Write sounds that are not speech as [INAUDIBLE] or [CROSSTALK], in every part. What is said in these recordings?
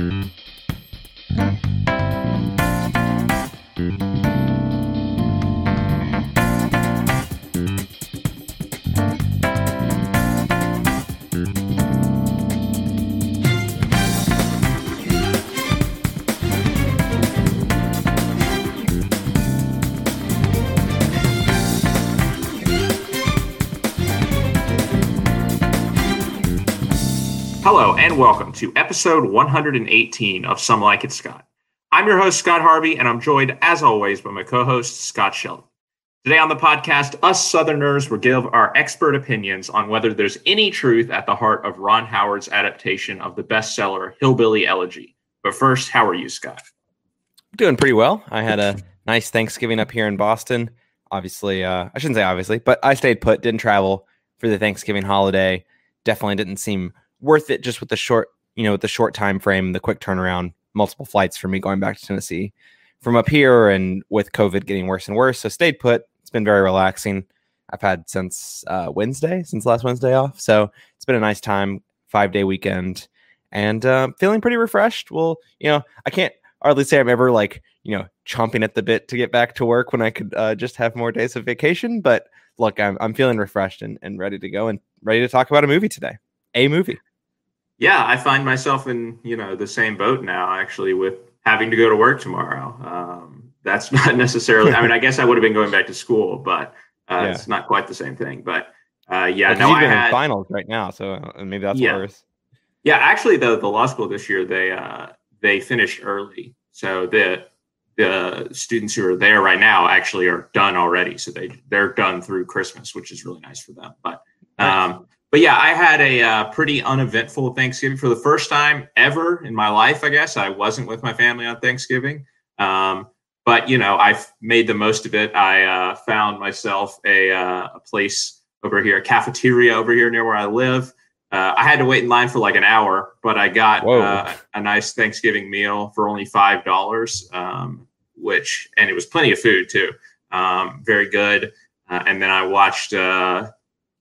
Hello and welcome to episode 118 of Some Like It Scott. I'm your host, Scott Harvey, and I'm joined, as always, by my co host, Scott Sheldon. Today on the podcast, us Southerners will give our expert opinions on whether there's any truth at the heart of Ron Howard's adaptation of the bestseller Hillbilly Elegy. But first, how are you, Scott? Doing pretty well. I had a nice Thanksgiving up here in Boston. Obviously, uh, I shouldn't say obviously, but I stayed put, didn't travel for the Thanksgiving holiday. Definitely didn't seem worth it just with the short, you know, with the short time frame, the quick turnaround, multiple flights for me going back to Tennessee from up here and with COVID getting worse and worse. So stayed put. It's been very relaxing. I've had since uh, Wednesday, since last Wednesday off. So it's been a nice time, five day weekend, and uh, feeling pretty refreshed. Well, you know, I can't hardly say I'm ever like, you know, chomping at the bit to get back to work when I could uh, just have more days of vacation. But look, I'm, I'm feeling refreshed and, and ready to go and ready to talk about a movie today. A movie yeah, I find myself in you know the same boat now. Actually, with having to go to work tomorrow. Um, that's [LAUGHS] not necessarily. I mean, I guess I would have been going back to school, but uh, yeah. it's not quite the same thing. But uh, yeah, no, I had finals right now, so uh, maybe that's yeah. worse. Yeah, actually, the the law school this year they uh, they finished early, so the the students who are there right now actually are done already. So they they're done through Christmas, which is really nice for them. But um, but yeah, I had a uh, pretty uneventful Thanksgiving for the first time ever in my life. I guess I wasn't with my family on Thanksgiving, um, but you know, I made the most of it. I uh, found myself a, uh, a place over here, a cafeteria over here near where I live. Uh, I had to wait in line for like an hour, but I got uh, a nice Thanksgiving meal for only five dollars, um, which and it was plenty of food too. Um, very good. Uh, and then I watched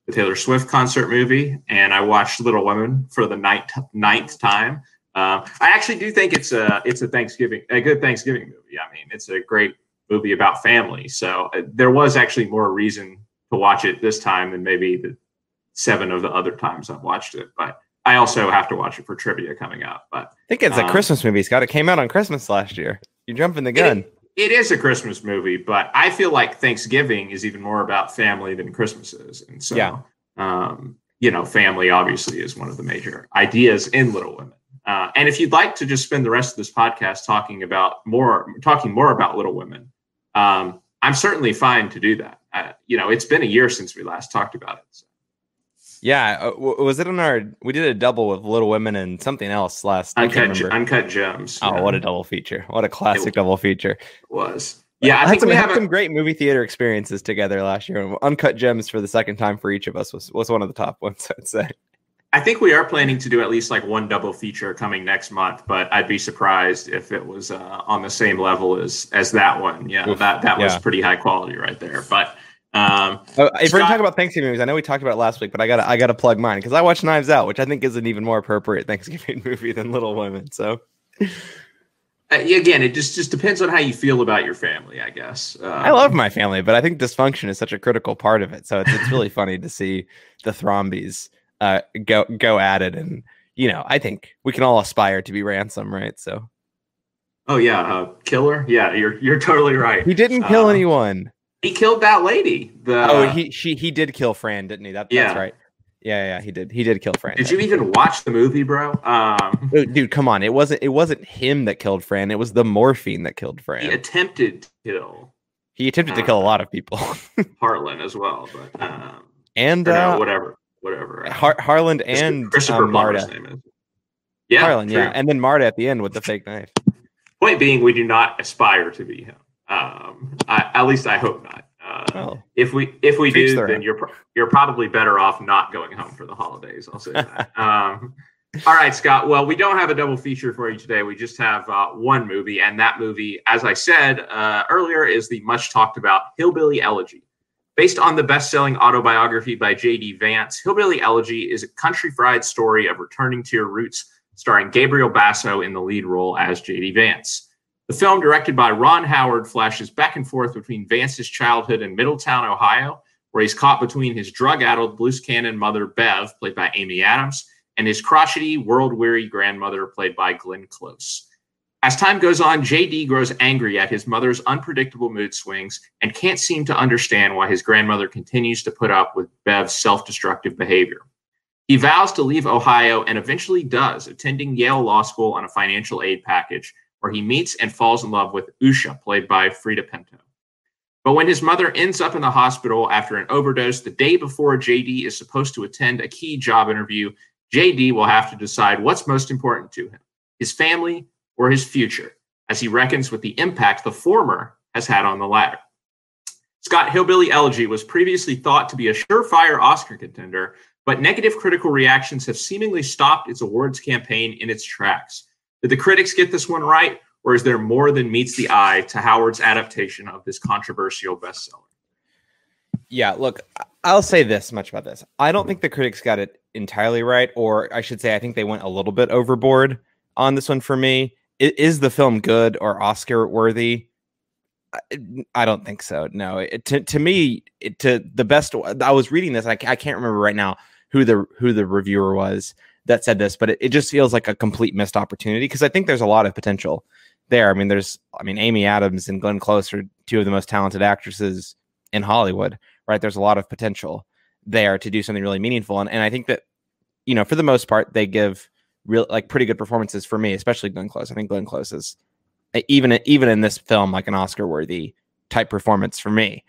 the Taylor Swift concert movie, and I watched Little Women for the ninth ninth time. Um, I actually do think it's a it's a Thanksgiving a good Thanksgiving movie. I mean, it's a great movie about family. So uh, there was actually more reason to watch it this time than maybe the seven of the other times I've watched it. But I also have to watch it for trivia coming up. But I think it's um, a Christmas movie, Scott. It came out on Christmas last year. You're jumping the gun. It, it is a Christmas movie, but I feel like Thanksgiving is even more about family than Christmas is. And so, yeah. um, you know, family obviously is one of the major ideas in Little Women. Uh, and if you'd like to just spend the rest of this podcast talking about more, talking more about Little Women, um, I'm certainly fine to do that. Uh, you know, it's been a year since we last talked about it. So. Yeah, uh, was it on our? We did a double with Little Women and something else last. Uncut, uncut gems. Oh, yeah. what a double feature! What a classic it double feature was. Yeah, I, I think some, we had some great movie theater experiences together last year. Uncut Gems for the second time for each of us was was one of the top [LAUGHS] ones. I'd say. I think we are planning to do at least like one double feature coming next month, but I'd be surprised if it was uh, on the same level as as that one. Yeah, Oof, that that was pretty high quality right there. But um, uh, if Scott, we're gonna talk about Thanksgiving movies, I know we talked about last week, but I gotta I gotta plug mine because I watched Knives Out, which I think is an even more appropriate [LAUGHS] Thanksgiving movie than Little Women. So. Uh, again, it just just depends on how you feel about your family, I guess. Um, I love my family, but I think dysfunction is such a critical part of it. So it's, it's really [LAUGHS] funny to see the Thrombeys uh, go go at it, and you know, I think we can all aspire to be ransom, right? So. Oh yeah, uh, killer. Yeah, you're you're totally right. He didn't kill uh, anyone. He killed that lady. The, oh, he she he did kill Fran, didn't he? That, yeah. That's right. Yeah, yeah, he did. He did kill Fran. Did you even watch the movie, bro? Um, dude, dude, come on. It wasn't. It wasn't him that killed Fran. It was the morphine that killed Fran. He attempted to kill. He attempted uh, to kill a lot of people. [LAUGHS] Harlan as well, but um, and uh, no, whatever, whatever. Har- Harlan and Christopher um, Marta. Name is. Yeah, Harlan. True. Yeah, and then Marta at the end with the fake knife. Point being, we do not aspire to be him. Um, I, at least I hope not. Uh, oh. If we if we do, then you're you're probably better off not going home for the holidays. I'll say that. [LAUGHS] um, all right, Scott. Well, we don't have a double feature for you today. We just have uh, one movie, and that movie, as I said uh, earlier, is the much talked about Hillbilly Elegy. Based on the best selling autobiography by J.D. Vance, Hillbilly Elegy is a country fried story of returning to your roots, starring Gabriel Basso in the lead role as J.D. Vance. The film, directed by Ron Howard, flashes back and forth between Vance's childhood in Middletown, Ohio, where he's caught between his drug addled Blues Cannon mother, Bev, played by Amy Adams, and his crotchety, world weary grandmother, played by Glenn Close. As time goes on, JD grows angry at his mother's unpredictable mood swings and can't seem to understand why his grandmother continues to put up with Bev's self destructive behavior. He vows to leave Ohio and eventually does, attending Yale Law School on a financial aid package, where he meets and falls in love with Usha, played by Freida Pinto. But when his mother ends up in the hospital after an overdose the day before JD is supposed to attend a key job interview, JD will have to decide what's most important to him his family or his future, as he reckons with the impact the former has had on the latter. Scott Hillbilly Elegy was previously thought to be a surefire Oscar contender, but negative critical reactions have seemingly stopped its awards campaign in its tracks. Did the critics get this one right, or is there more than meets the eye to Howard's adaptation of this controversial bestseller? Yeah, look, I'll say this much about this. I don't think the critics got it entirely right, or I should say, I think they went a little bit overboard on this one for me is the film good or Oscar worthy? I don't think so. No, it, to to me, it, to the best. I was reading this. I, I can't remember right now who the who the reviewer was that said this, but it, it just feels like a complete missed opportunity because I think there's a lot of potential there. I mean, there's I mean, Amy Adams and Glenn Close are two of the most talented actresses in Hollywood, right? There's a lot of potential there to do something really meaningful, and and I think that you know for the most part they give real like pretty good performances for me, especially Glenn Close. I think Glenn Close is even even in this film like an Oscar worthy type performance for me.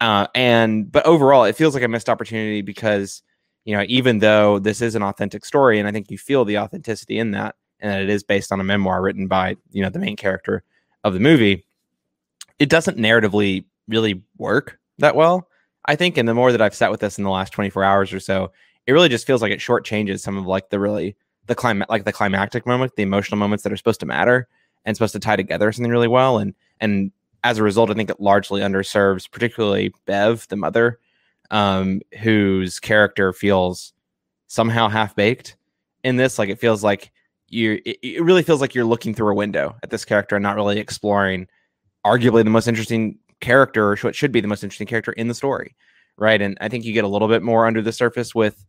Uh, and but overall, it feels like a missed opportunity because you know even though this is an authentic story, and I think you feel the authenticity in that, and that it is based on a memoir written by you know the main character of the movie, it doesn't narratively really work that well. I think, and the more that I've sat with this in the last 24 hours or so, it really just feels like it shortchanges some of like the really the climate like the climactic moment, the emotional moments that are supposed to matter and supposed to tie together something really well. And and as a result, I think it largely underserves, particularly Bev, the mother, um, whose character feels somehow half baked in this. Like it feels like you it, it really feels like you're looking through a window at this character and not really exploring arguably the most interesting character or what should be the most interesting character in the story right and i think you get a little bit more under the surface with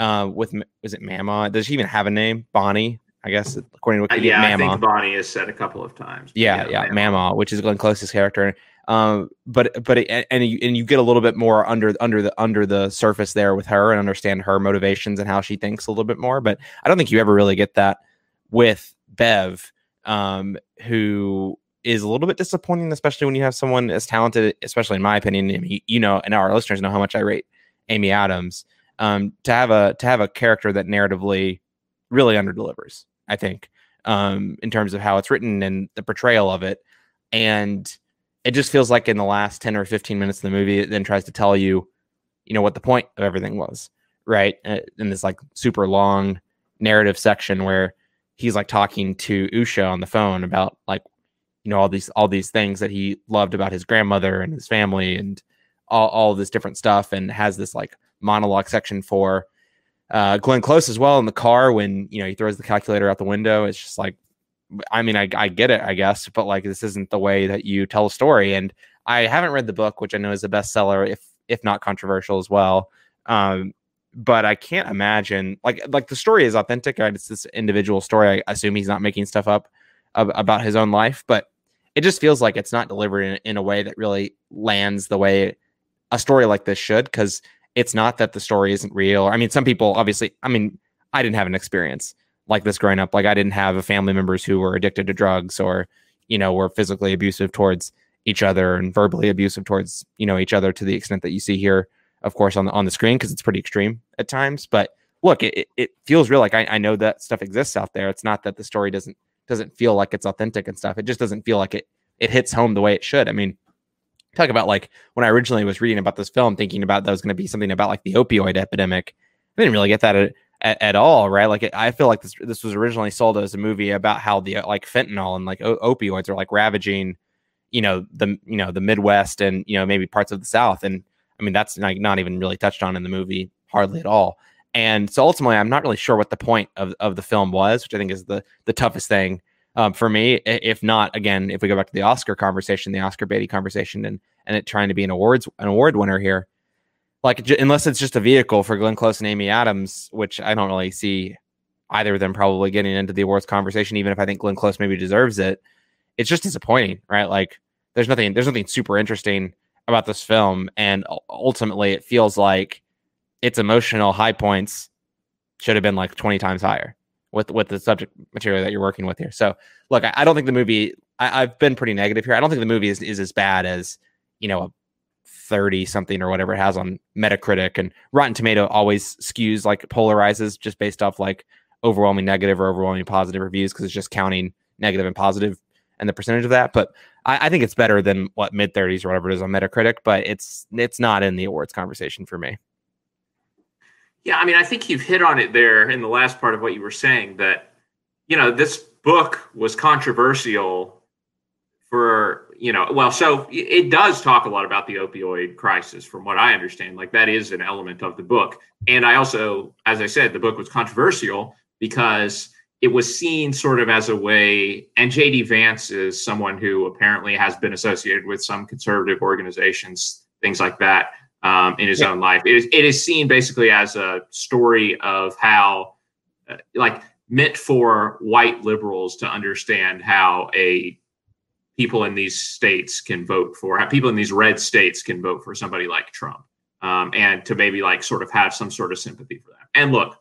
uh, with is it Mama? Does she even have a name? Bonnie, I guess, according to Wikipedia. Uh, yeah, Mama. I think Bonnie is said a couple of times. Yeah, yeah, yeah Mama. Mama, which is Glenn Close's character. Um, but but and you and you get a little bit more under under the under the surface there with her and understand her motivations and how she thinks a little bit more. But I don't think you ever really get that with Bev, um, who is a little bit disappointing, especially when you have someone as talented, especially in my opinion. Mean, you know, and our listeners know how much I rate Amy Adams um, to have a to have a character that narratively really underdelivers. I think um, in terms of how it's written and the portrayal of it, and it just feels like in the last ten or fifteen minutes of the movie, it then tries to tell you, you know, what the point of everything was, right? Uh, in this like super long narrative section where he's like talking to Usha on the phone about like you know all these all these things that he loved about his grandmother and his family and all, all this different stuff and has this like monologue section for uh, Glenn Close as well in the car when you know he throws the calculator out the window. It's just like, I mean, I, I get it, I guess, but like this isn't the way that you tell a story. And I haven't read the book, which I know is a bestseller, if if not controversial as well. Um, but I can't imagine like like the story is authentic. Right? It's this individual story. I assume he's not making stuff up ab- about his own life, but it just feels like it's not delivered in, in a way that really lands the way a story like this should. Because it's not that the story isn't real. I mean, some people obviously, I mean, I didn't have an experience like this growing up. Like I didn't have a family members who were addicted to drugs or, you know, were physically abusive towards each other and verbally abusive towards, you know, each other to the extent that you see here, of course, on the on the screen, because it's pretty extreme at times. But look, it, it feels real. Like I, I know that stuff exists out there. It's not that the story doesn't doesn't feel like it's authentic and stuff. It just doesn't feel like it it hits home the way it should. I mean, talk about like when I originally was reading about this film, thinking about that was going to be something about like the opioid epidemic. I didn't really get that at, at, at all, right? Like I feel like this this was originally sold as a movie about how the like fentanyl and like opioids are like ravaging, you know, the you know the Midwest and you know maybe parts of the South, and I mean that's like not even really touched on in the movie hardly at all. And so ultimately, I'm not really sure what the point of, of the film was, which I think is the the toughest thing um, for me. If not, again, if we go back to the Oscar conversation, the Oscar baity conversation, and and it trying to be an awards an award winner here, like j- unless it's just a vehicle for Glenn Close and Amy Adams, which I don't really see either of them probably getting into the awards conversation, even if I think Glenn Close maybe deserves it. It's just disappointing, right? Like there's nothing there's nothing super interesting about this film, and ultimately it feels like its emotional high points should have been like 20 times higher with with the subject material that you're working with here. So look, I, I don't think the movie I, have been pretty negative here. I don't think the movie is, is as bad as, you know, 30 something or whatever it has on Metacritic and Rotten Tomato always skews like polarizes just based off like overwhelming negative or overwhelming positive reviews because it's just counting negative and positive and the percentage of that. But I, I think it's better than what mid 30s or whatever it is on Metacritic, but it's it's not in the awards conversation for me. Yeah, I mean, I think you've hit on it there in the last part of what you were saying that, you know, this book was controversial for, you know, well, so it does talk a lot about the opioid crisis from what I understand. Like that is an element of the book. And I also, as I said, the book was controversial because it was seen sort of as a way, and JD Vance is someone who apparently has been associated with some conservative organizations, things like that um, in his yeah. own life. It is, it is seen basically as a story of how, uh, like, meant for white liberals to understand how a people in these states can vote for, people in these red states can vote for somebody like Trump, um, and to maybe like sort of have some sort of sympathy for them. And look,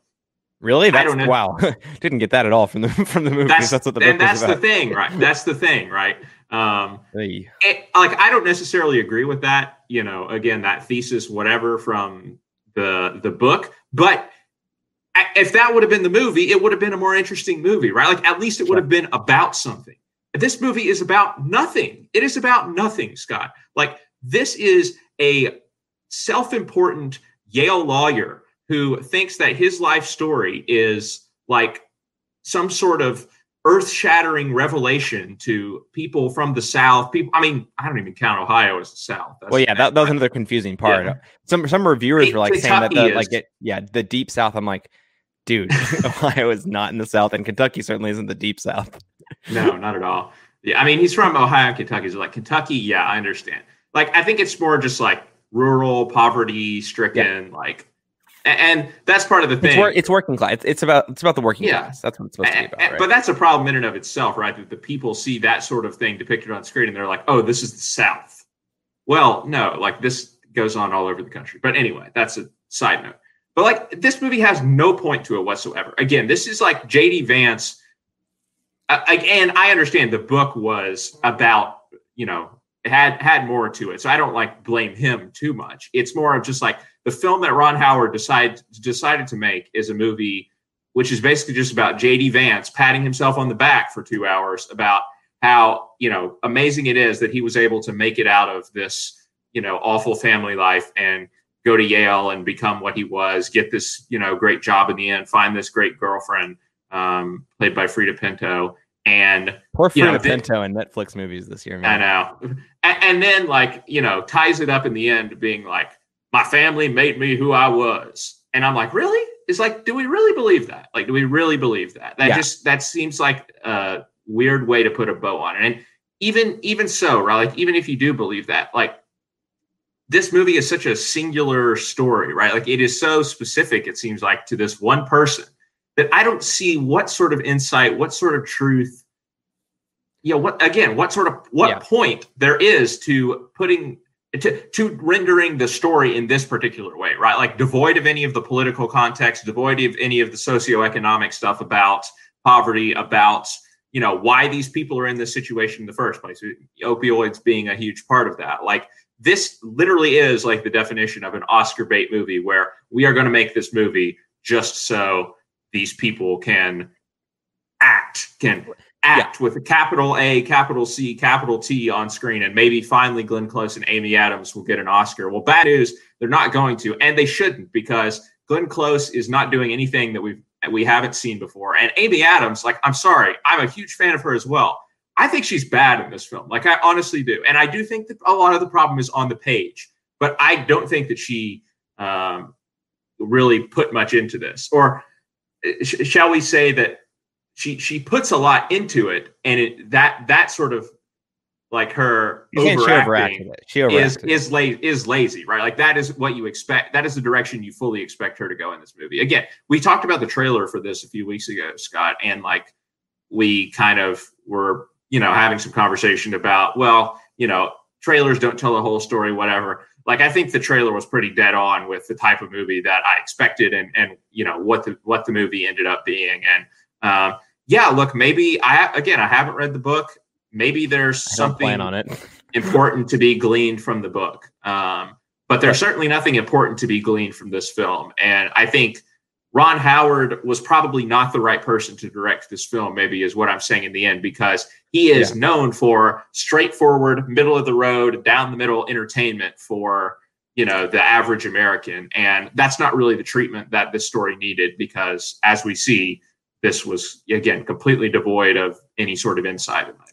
Really? That's wow. [LAUGHS] Didn't get that at all from the [LAUGHS] from the movie. That's, that's what the and that's the thing, right? [LAUGHS] That's the thing, right? Um, hey. it, like I don't necessarily agree with that. You know, again, that thesis, whatever, from the the book, but if that would have been the movie, it would have been a more interesting movie, right? Like at least it would have been about something. This movie is about nothing. It is about nothing, Scott. Like this is a self-important Yale lawyer who thinks that his life story is like some sort of earth-shattering revelation to people from the South. People, I mean, I don't even count Ohio as the South. That's well, yeah, that, that was another confusing part. Yeah. Some some reviewers were like Kentucky saying that the, like it, yeah, the deep South. I'm like, dude, [LAUGHS] [LAUGHS] Ohio is not in the South, and Kentucky certainly isn't the deep South. No, not at all. Yeah, I mean, he's from Ohio and Kentucky. So like Kentucky, yeah, I understand. Like, I think it's more just like rural, poverty stricken, yeah. like and that's part of the thing. It's, wor- it's working class. It's, it's, about it's about the working yeah. class. That's what it's supposed and, to be about. Right? But that's a problem in and of itself, right? That the people see that sort of thing depicted on screen, and they're like, "Oh, this is the South." Well, no, like this goes on all over the country. But anyway, that's a side note. But like this movie has no point to it whatsoever. Again, this is like J.D. Vance. Uh, again, I understand the book was about you know had had more to it, so I don't like blame him too much. It's more of just like the film that Ron Howard decided decided to make is a movie which is basically just about JD Vance patting himself on the back for two hours about how you know amazing it is that he was able to make it out of this you know awful family life and go to Yale and become what he was, get this you know great job in the end, find this great girlfriend um, played by Freida Pinto, and poor Freida you know, Pinto in Netflix movies this year. Man. I know, and, and then like you know ties it up in the end, being like my family made me who I was. And I'm like, really? It's like, do we really believe that? Like, do we really believe that? That yeah. just that seems like a weird way to put a bow on it. And even even so, right? Like, even if you do believe that, like this movie is such a singular story, right? Like it is so specific, it seems like, to this one person that I don't see what sort of insight, what sort of truth, you know, what again, what sort of what yeah. point there is to putting to, to rendering the story in this particular way, right? Like devoid of any of the political context, devoid of any of the socioeconomic stuff about poverty, about you know why these people are in this situation in the first place. Opioids being a huge part of that. Like this literally is like the definition of an Oscar bait movie, where we are going to make this movie just so these people can act, can act yeah. with a capital A, capital C, capital T on screen, and maybe finally Glenn Close and Amy Adams will get an Oscar. Well, bad news, they're not going to, and they shouldn't because Glenn Close is not doing anything that we've we haven't seen before. And Amy Adams, like, I'm sorry, I'm a huge fan of her as well. I think she's bad in this film. Like, I honestly do. And I do think that a lot of the problem is on the page, but I don't think that she um, really put much into this, or sh- shall we say that she she puts a lot into it, and it, that that sort of like her overacting she is is, la- is lazy, right? Like that is what you expect. That is the direction you fully expect her to go in this movie. Again, we talked about the trailer for this a few weeks ago, Scott, and like we kind of were, you know, having some conversation about, well, you know, trailers don't tell the whole story, whatever. Like I think the trailer was pretty dead on with the type of movie that I expected, and and you know what the what the movie ended up being, and. Um, yeah, look, maybe I again I haven't read the book maybe there's something on it important to be gleaned from the book. Um, but there's certainly nothing important to be gleaned from this film. And I think Ron Howard was probably not the right person to direct this film, maybe is what I'm saying in the end, because he is yeah. known for straightforward, middle of the road, down the middle entertainment for you know the average American. And that's not really the treatment that this story needed, because as we see, this was again completely devoid of any sort of insight in my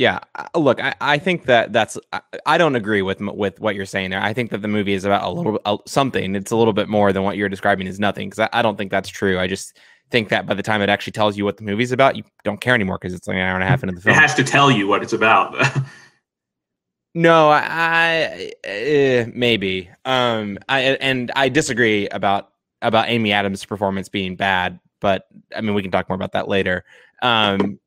yeah, look, I, I think that that's I, I, don't agree with with what you're saying there. I think that the movie is about a little uh, something. It's a little bit more than what you're describing is nothing because I, I, don't think that's true. I just think that by the time it actually tells you what the movie's about, you don't care anymore because it's like an hour and a half into the film. It has to tell you what it's about. [LAUGHS] no, I, I uh, maybe. Um, I and I disagree about about Amy Adams' performance being bad, but I mean we can talk more about that later. Um,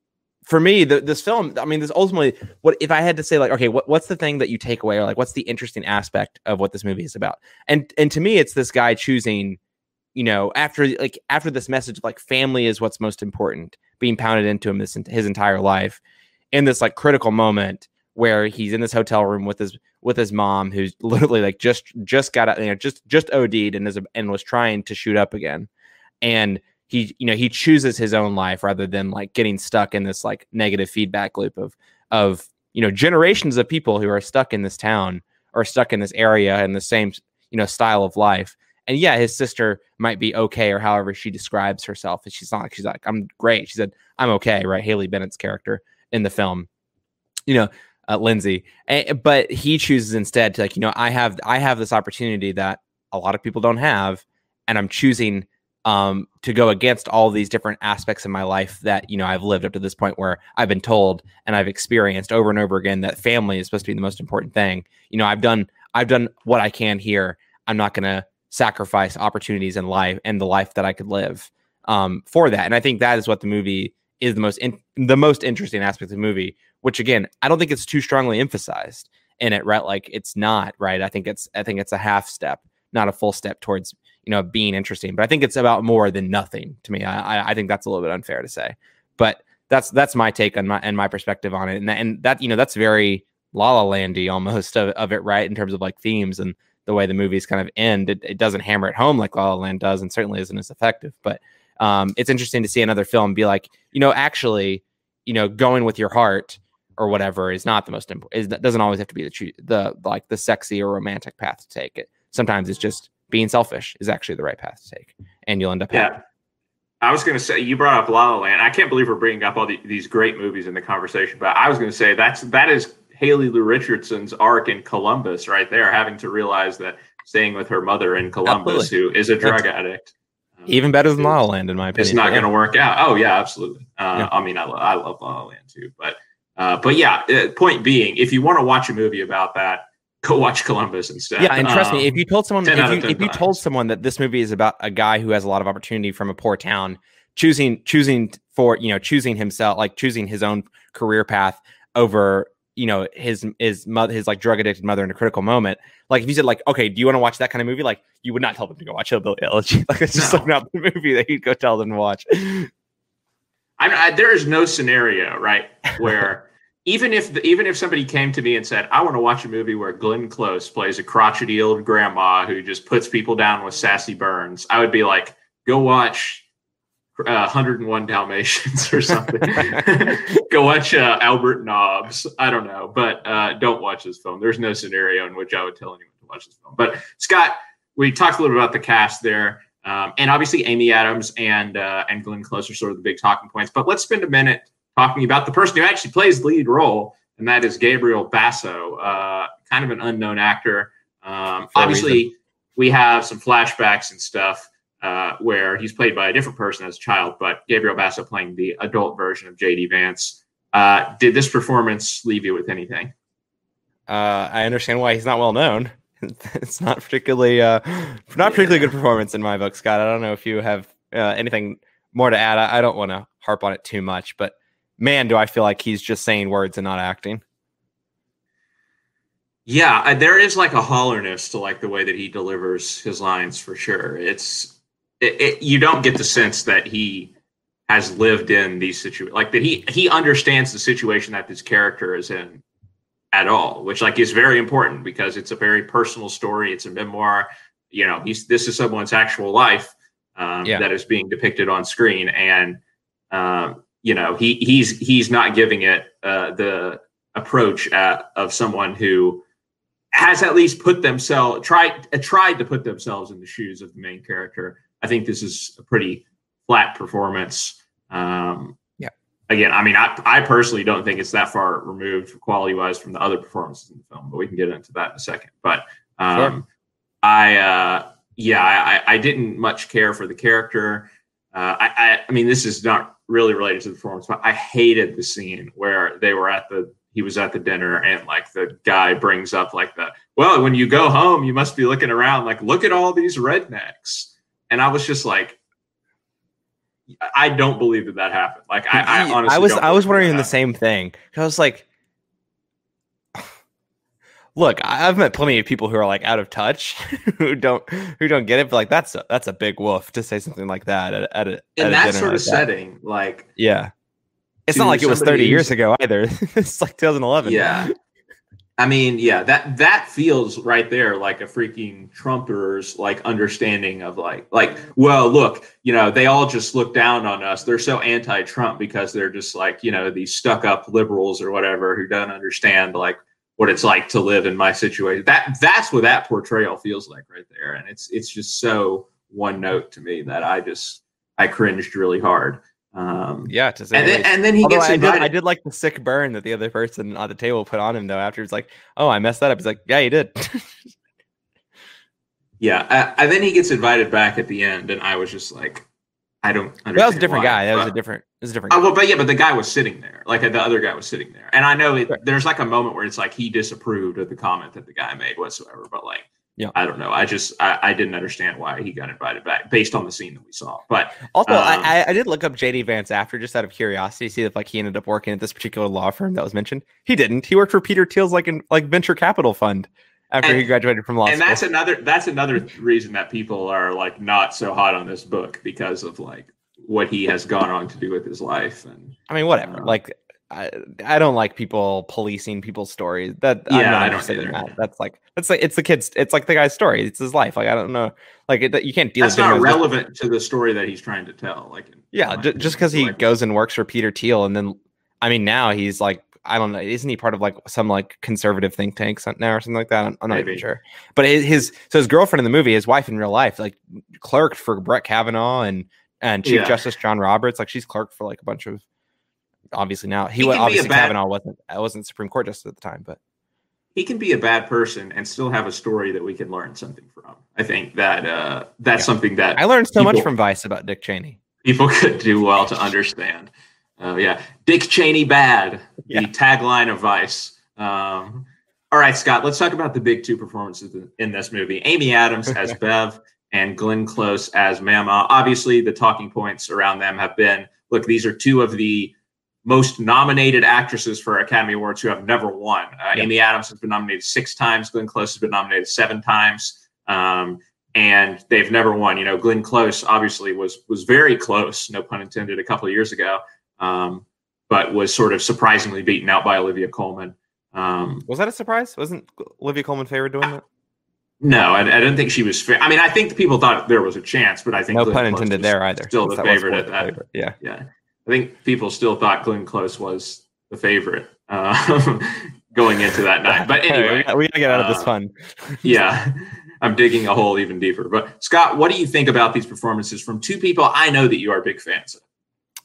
for me, the, this film, I mean, this ultimately, what if I had to say, like, okay, what, what's the thing that you take away, or like, what's the interesting aspect of what this movie is about? And and to me, it's this guy choosing, you know, after like after this message, like, family is what's most important, being pounded into him this his entire life, in this like critical moment where he's in this hotel room with his with his mom, who's [LAUGHS] literally like just just got out, you know, just just OD'd and is and was trying to shoot up again, and he you know he chooses his own life rather than like getting stuck in this like negative feedback loop of of you know generations of people who are stuck in this town or stuck in this area and the same you know style of life. And yeah his sister might be okay or however she describes herself she's not like she's like i'm great. She said i'm okay right? Haley bennett's character in the film you know uh, lindsay. And, but he chooses instead to like you know i have i have this opportunity that a lot of people don't have and i'm choosing um, to go against all these different aspects of my life that you know I've lived up to this point where I've been told and I've experienced over and over again that family is supposed to be the most important thing. You know, I've done I've done what I can here. I'm not going to sacrifice opportunities in life and the life that I could live um, for that. And I think that is what the movie is the most in, the most interesting aspect of the movie. Which again, I don't think it's too strongly emphasized in it. Right? Like it's not right. I think it's I think it's a half step, not a full step towards you know, being interesting. But I think it's about more than nothing to me. I, I think that's a little bit unfair to say, but that's that's my take on my and my perspective on it. And that, and that you know that's very La La Landy almost of, of it, right? In terms of like themes and the way the movies kind of end. It, it doesn't hammer it home like La La Land does, and certainly isn't as effective. But um, it's interesting to see another film be like, you know, actually, you know, going with your heart or whatever is not the most important. It doesn't always have to be the the like the sexy or romantic path to take it. Sometimes it's just being selfish is actually the right path to take, and you'll end up. Yeah. Happy. I was going to say you brought up La La Land. I can't believe we're bringing up all the, these great movies in the conversation, but I was going to say that's that is Haley Lu Richardson's arc in Columbus right there, having to realize that staying with her mother in Columbus, absolutely. who is a drug that's addict, um, even better than La La Land in my opinion. It's not going to work out. Oh yeah, absolutely. Uh, yeah. I mean, I, I love La La Land too, but uh, but yeah. Uh, point being, if you want to watch a movie about that, go watch Columbus instead. Yeah, and trust um, me, if you told someone if you, if you told someone that this movie is about a guy who has a lot of opportunity from a poor town, choosing choosing for you know choosing himself like choosing his own career path over you know his his mother his like drug addicted mother in a critical moment like if you said like okay do you want to watch that kind of movie like you would not tell them to go watch hillbilly elegy [LAUGHS] like it's just no. like not the movie that you'd go tell them to watch I, I there is no scenario right [LAUGHS] where even if the, even if somebody came to me and said, "I want to watch a movie where Glenn Close plays a crotchety old grandma who just puts people down with sassy burns," I would be like, "Go watch uh, 101 Dalmatians or something. [LAUGHS] Go watch uh, Albert Nobbs. I don't know, but uh, don't watch this film. There's no scenario in which I would tell anyone to watch this film. But Scott, we talked a little bit about the cast there, um, and obviously Amy Adams and uh, and Glenn Close are sort of the big talking points. But let's spend a minute talking about the person who actually plays the lead role, and that is Gabriel Basso, uh, kind of an unknown actor. Um, obviously, we have some flashbacks and stuff uh, where he's played by a different person as a child, but Gabriel Basso playing the adult version of JD Vance. Uh, did this performance leave you with anything? Uh, I understand why he's not well known. [LAUGHS] it's not particularly uh, not particularly good performance in my book, Scott. I don't know if you have uh, anything more to add. I, I don't want to harp on it too much, but man, do I feel like he's just saying words and not acting. Yeah, there is like a hollerness to like the way that he delivers his lines for sure. It's it, it, you don't get the sense that he has lived in these situations, like that he he understands the situation that this character is in at all, which like is very important because it's a very personal story. It's a memoir. You know, he's this is someone's actual life um, yeah. that is being depicted on screen, and um, you know he he's he's not giving it uh, the approach at, of someone who has at least put themselves tried uh, tried to put themselves in the shoes of the main character. I think this is a pretty flat performance. Um, yeah. Again, I mean, I, I personally don't think it's that far removed quality wise from the other performances in the film, but we can get into that in a second. But um, sure. I, uh, yeah, I, I didn't much care for the character. Uh, I, I, I mean, this is not really related to the performance, but I hated the scene where they were at the he was at the dinner and like the guy brings up like the well when you go home you must be looking around like look at all these rednecks. And i was just like i don't believe that that happened. Like i, I honestly i was i was wondering the same thing. I was like look i've met plenty of people who are like out of touch [LAUGHS] who don't who don't get it but like that's a, that's a big woof to say something like that at, at a in at that sort of setting like yeah it's not like it was 30 years ago either. [LAUGHS] it's like 2011. Yeah. I mean, yeah, that that feels right there like a freaking Trumpers like understanding of like like well, look, you know, they all just look down on us. They're so anti-Trump because they're just like, you know, these stuck-up liberals or whatever who don't understand like what it's like to live in my situation. That that's what that portrayal feels like right there and it's it's just so one note to me that I just I cringed really hard. Um, yeah, to say and, then, and then he Although gets I did, I did, like the sick burn that the other person on the table put on him though. After he's like, "Oh, I messed that up." He's like, "Yeah, you did." [LAUGHS] yeah, and then he gets invited back at the end, and I was just like, "I don't." That was a different why, guy. That but, was a different. It was a different. Oh, well, but yeah, but the guy was sitting there, like the other guy was sitting there, and I know it, there's like a moment where it's like he disapproved of the comment that the guy made whatsoever, but like yeah i don't know i just I, I, didn't understand why he got invited back based on the scene that we saw but also um, I, I did look up jd vance after just out of curiosity see if like he ended up working at this particular law firm that was mentioned he didn't he worked for peter thiel's like in like venture capital fund after and, he graduated from law and school. that's another that's another reason that people are like not so hot on this book because of like what he has gone on to do with his life and i mean whatever uh, like I, I don't like people policing people's stories. That yeah, I'm not I don't either. That. That's like that's like it's the kid's. It's like the guy's story. It's his life. Like I don't know. Like it, you can't deal. That's not relevant to the story that he's trying to tell. Like yeah, just because he like, goes and works for Peter Thiel, and then I mean now he's like I don't know. Isn't he part of like some like conservative think tank now or something like that? I'm, I'm not even sure. But his, his so his girlfriend in the movie, his wife in real life, like clerked for Brett Kavanaugh and and Chief yeah. Justice John Roberts. Like she's clerked for like a bunch of obviously now he, he obviously bad, Kavanaugh wasn't wasn't Supreme Court justice at the time, but he can be a bad person and still have a story that we can learn something from. I think that uh, that's yeah. something that I learned so people, much from Vice about Dick Cheney. People [LAUGHS] could do well to understand. Uh, yeah, Dick Cheney bad. Yeah. The tagline of Vice. Um, all right, Scott. Let's talk about the big two performances in this movie: Amy Adams as Bev and Glenn Close as Mama. Obviously, the talking points around them have been: look, these are two of the most nominated actresses for Academy Awards who have never won. Uh, Amy Adams has been nominated six times. Glenn Close has been nominated seven times, um, and they've never won. You know, Glenn Close obviously was was very close, no pun intended, a couple of years ago, um, but was sort of surprisingly beaten out by Olivia Colman. Um, was that a surprise? Wasn't Olivia Colman favored doing that? No, I, I don't think she was. Fa- I mean, I think people thought there was a chance, but I think no Glenn pun intended there either. Still the favorite at that. Favorite. Yeah, yeah. I think people still thought Glenn Close was the favorite uh, [LAUGHS] going into that night. But [LAUGHS] anyway, we gotta get out of this uh, fun. [LAUGHS] yeah, I'm digging a hole even deeper. But Scott, what do you think about these performances from two people I know that you are big fans of?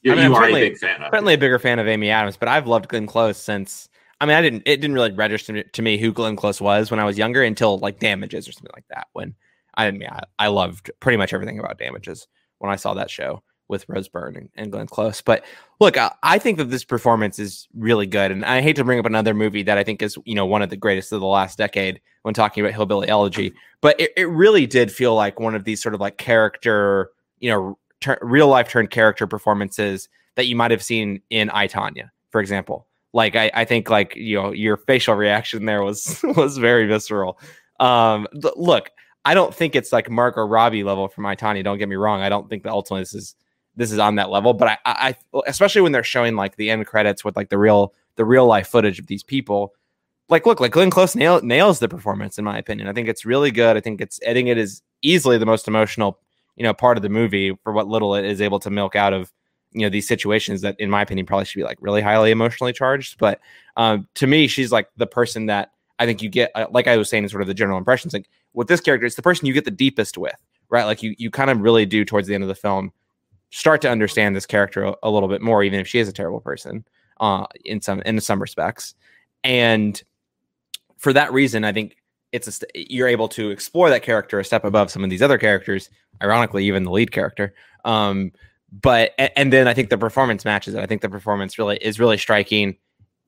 You, I mean, you are a big fan of. Certainly a bigger fan of Amy Adams, but I've loved Glenn Close since. I mean, I didn't. It didn't really register to me who Glenn Close was when I was younger until like Damages or something like that. When I mean, I, I loved pretty much everything about Damages when I saw that show with Rose Byrne and, and Glenn Close. But look, I, I, think that this performance is really good, and I hate to bring up another movie that I think is you know one of the greatest of the last decade when talking about Hillbilly Elegy. But it, it really did feel like one of these sort of like character, you know, ter- real life turned character performances that you might have seen in I, Tonya, for example. Like I, I think like you know your facial reaction there was [LAUGHS] was very visceral. Um, th- look, I don't think it's like Margot Robbie level from I, Tonya. Don't get me wrong. I don't think that ultimately this is this is on that level. But I, I, especially when they're showing like the end credits with like the real the real life footage of these people. Like, look, like Glenn Close nail, nails the performance in my opinion. I think it's really good. I think it's I think it is easily the most emotional, you know, part of the movie for what little it is able to milk out of you know these situations that in my opinion probably should be like really highly emotionally charged. But um, to me she's like the person that i think you get uh, like i was saying in sort of the general impressions like with this character it's the person you get the deepest with right? Like you you kind of really do towards the end of the film start to understand this character a, a little bit more even if she is a terrible person uh, in some in some respects. And for that reason i think it's a you're able to explore that character a step above some of these other characters ironically even the lead character um, but and then I think the performance matches it. I think the performance really is really striking.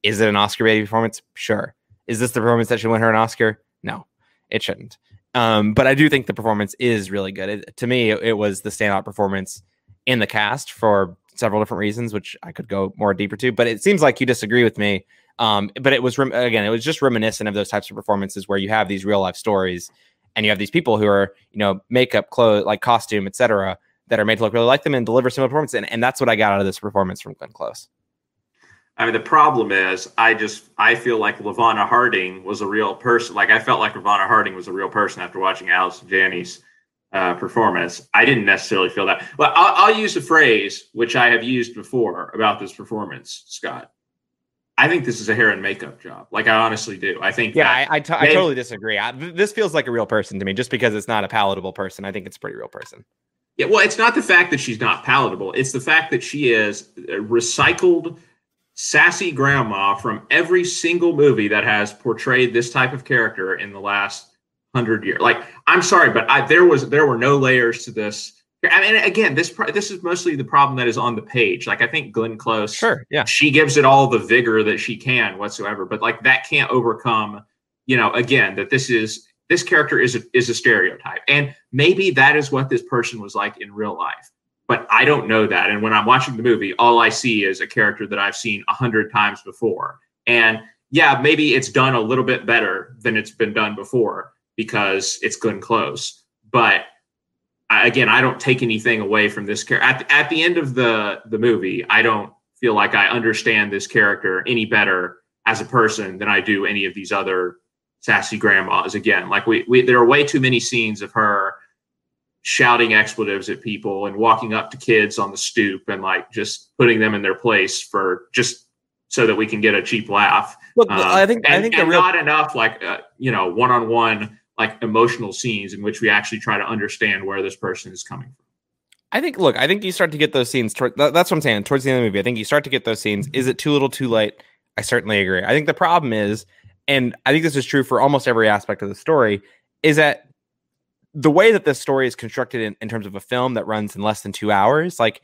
Is it an Oscar baby performance? Sure. Is this the performance that should win her an Oscar? No, it shouldn't. Um, but I do think the performance is really good. It, to me, it, it, was the standout performance in the cast for several different reasons, which I could go more deeper to. But it seems like you disagree with me. Um, but it was again, it was just reminiscent of those types of performances where you have these real life stories and you have these people who are, you know, makeup, clothes, like costume, etc that are made to look really like them and deliver similar performance. And, and that's what I got out of this performance from Glenn Close. I mean, the problem is, I just I feel like LaVona Harding was a real person. Like I felt like LaVona Harding was a real person after watching Allison Janney's uh, performance. I didn't necessarily feel that. Well, I'll, I'll use a phrase which I have used before about this performance, Scott. I think this is a hair and makeup job. Like I honestly do. I think. Yeah, i totally disagree. I, this feels like a real person to me, just because it's not a palatable person. I think it's a pretty real person. Yeah, well, it's not the fact that she's not palatable. It's the fact that she is recycled sassy grandma from every single movie that has portrayed this type of character in the last hundred years. Like, I'm sorry, but I, there was there were no layers to this. I mean, again, this this is mostly the problem that is on the page. Like, I think Glenn Close, sure, yeah, she gives it all the vigor that she can whatsoever, but like that can't overcome, you know, again that this is this character is a, is a stereotype. And maybe that is what this person was like in real life but i don't know that. And when i'm watching the movie all i see is a character that i've seen a hundred times before. And yeah maybe it's done a little bit better than it's been done before because it's Glenn Close but I, again i don't take anything away from this character at, at the end of the the movie i don't feel like i understand this character any better as a person than i do any of these other sassy grandmas again. Like we, we there are way too many scenes of her shouting expletives at people and walking up to kids on the stoop and like just putting them in their place for just so that we can get a cheap laugh. Look, um, I think I think and real- not enough like uh, you know one on one like emotional scenes in which we actually try to understand where this person is coming from. I think. Look, I think you start to get those scenes. Toward, that's what I'm saying. Towards the end of the movie, I think you start to get those scenes. Is it too little, too late? I certainly agree. I think the problem is and I think this is true for almost every aspect of the story, is that the way that this story is constructed in, in terms of a film that runs in less than two hours, like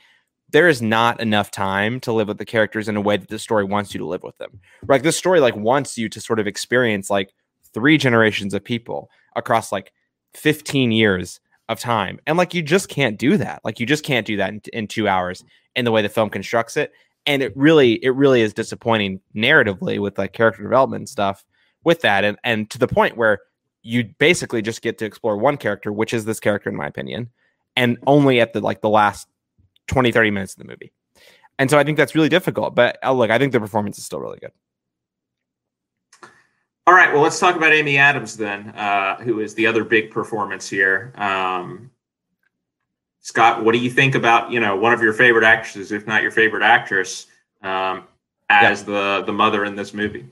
there is not enough time to live with the characters in a way that the story wants you to live with them. Like this story like wants you to sort of experience like three generations of people across like 15 years of time. And like you just can't do that. Like you just can't do that in, in 2 hours in the way the film constructs it. And it really it really is disappointing narratively with like character development stuff with that and and to the point where you basically just get to explore one character which is this character in my opinion and only at the like the last 20 30 minutes of the movie and so i think that's really difficult but uh, look i think the performance is still really good all right well let's talk about amy adams then uh, who is the other big performance here um, scott what do you think about you know one of your favorite actresses if not your favorite actress um, as yeah. the the mother in this movie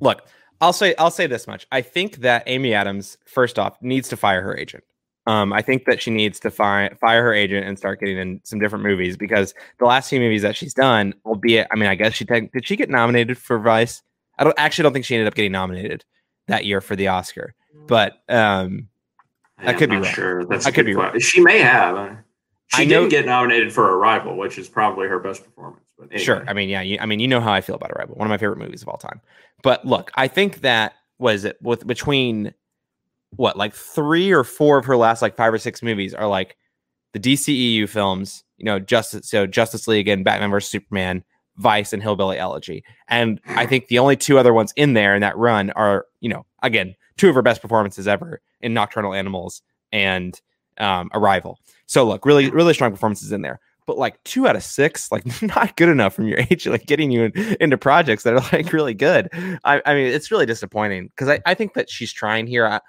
look I'll say I'll say this much. I think that Amy Adams, first off, needs to fire her agent. Um, I think that she needs to fire fire her agent and start getting in some different movies because the last few movies that she's done, albeit, I mean, I guess she te- did she get nominated for Vice? I don't actually don't think she ended up getting nominated that year for the Oscar, but um, I could be wrong. sure. That's I could be wrong. She may have. She I didn't get nominated for Arrival, which is probably her best performance. But anyway. Sure. I mean, yeah. You, I mean, you know how I feel about Arrival. One of my favorite movies of all time. But look, I think that was it with between what like three or four of her last like five or six movies are like the DCEU films. You know, Justice so Justice League and Batman vs Superman, Vice and Hillbilly Elegy. And I think the only two other ones in there in that run are you know again two of her best performances ever in Nocturnal Animals and um, Arrival. So look, really really strong performances in there but like two out of six, like [LAUGHS] not good enough from your age, like getting you in, into projects that are like really good. I, I mean, it's really disappointing because I, I think that she's trying here. I,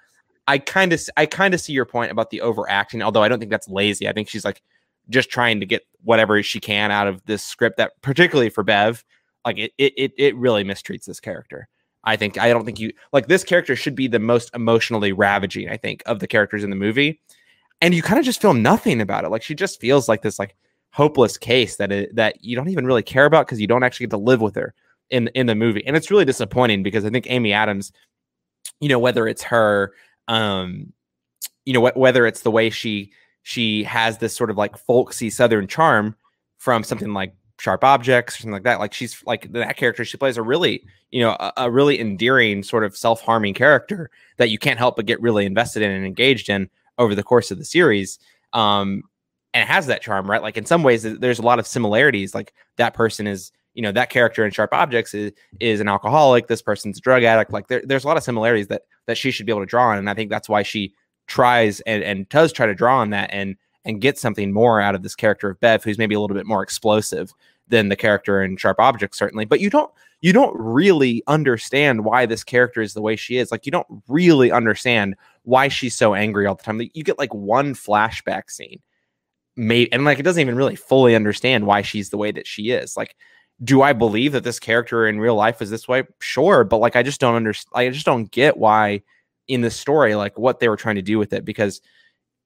I kind of, I kind of see your point about the overacting, although I don't think that's lazy. I think she's like just trying to get whatever she can out of this script that, particularly for Bev, like it, it, it, really mistreats this character. I think I don't think you like this character should be the most emotionally ravaging. I think of the characters in the movie, and you kind of just feel nothing about it. Like she just feels like this like hopeless case that it, that you don't even really care about because you don't actually get to live with her in in the movie and it's really disappointing because i think amy adams you know whether it's her um you know wh- whether it's the way she she has this sort of like folksy southern charm from something like sharp objects or something like that like she's like that character she plays a really you know a, a really endearing sort of self-harming character that you can't help but get really invested in and engaged in over the course of the series um and it has that charm, right? Like in some ways, there's a lot of similarities. Like that person is, you know, that character in Sharp Objects is is an alcoholic. This person's a drug addict. Like there, there's a lot of similarities that that she should be able to draw on, and I think that's why she tries and and does try to draw on that and and get something more out of this character of Bev, who's maybe a little bit more explosive than the character in Sharp Objects, certainly. But you don't you don't really understand why this character is the way she is. Like you don't really understand why she's so angry all the time. You get like one flashback scene maybe and like it doesn't even really fully understand why she's the way that she is like do i believe that this character in real life is this way sure but like i just don't understand Like, i just don't get why in the story like what they were trying to do with it because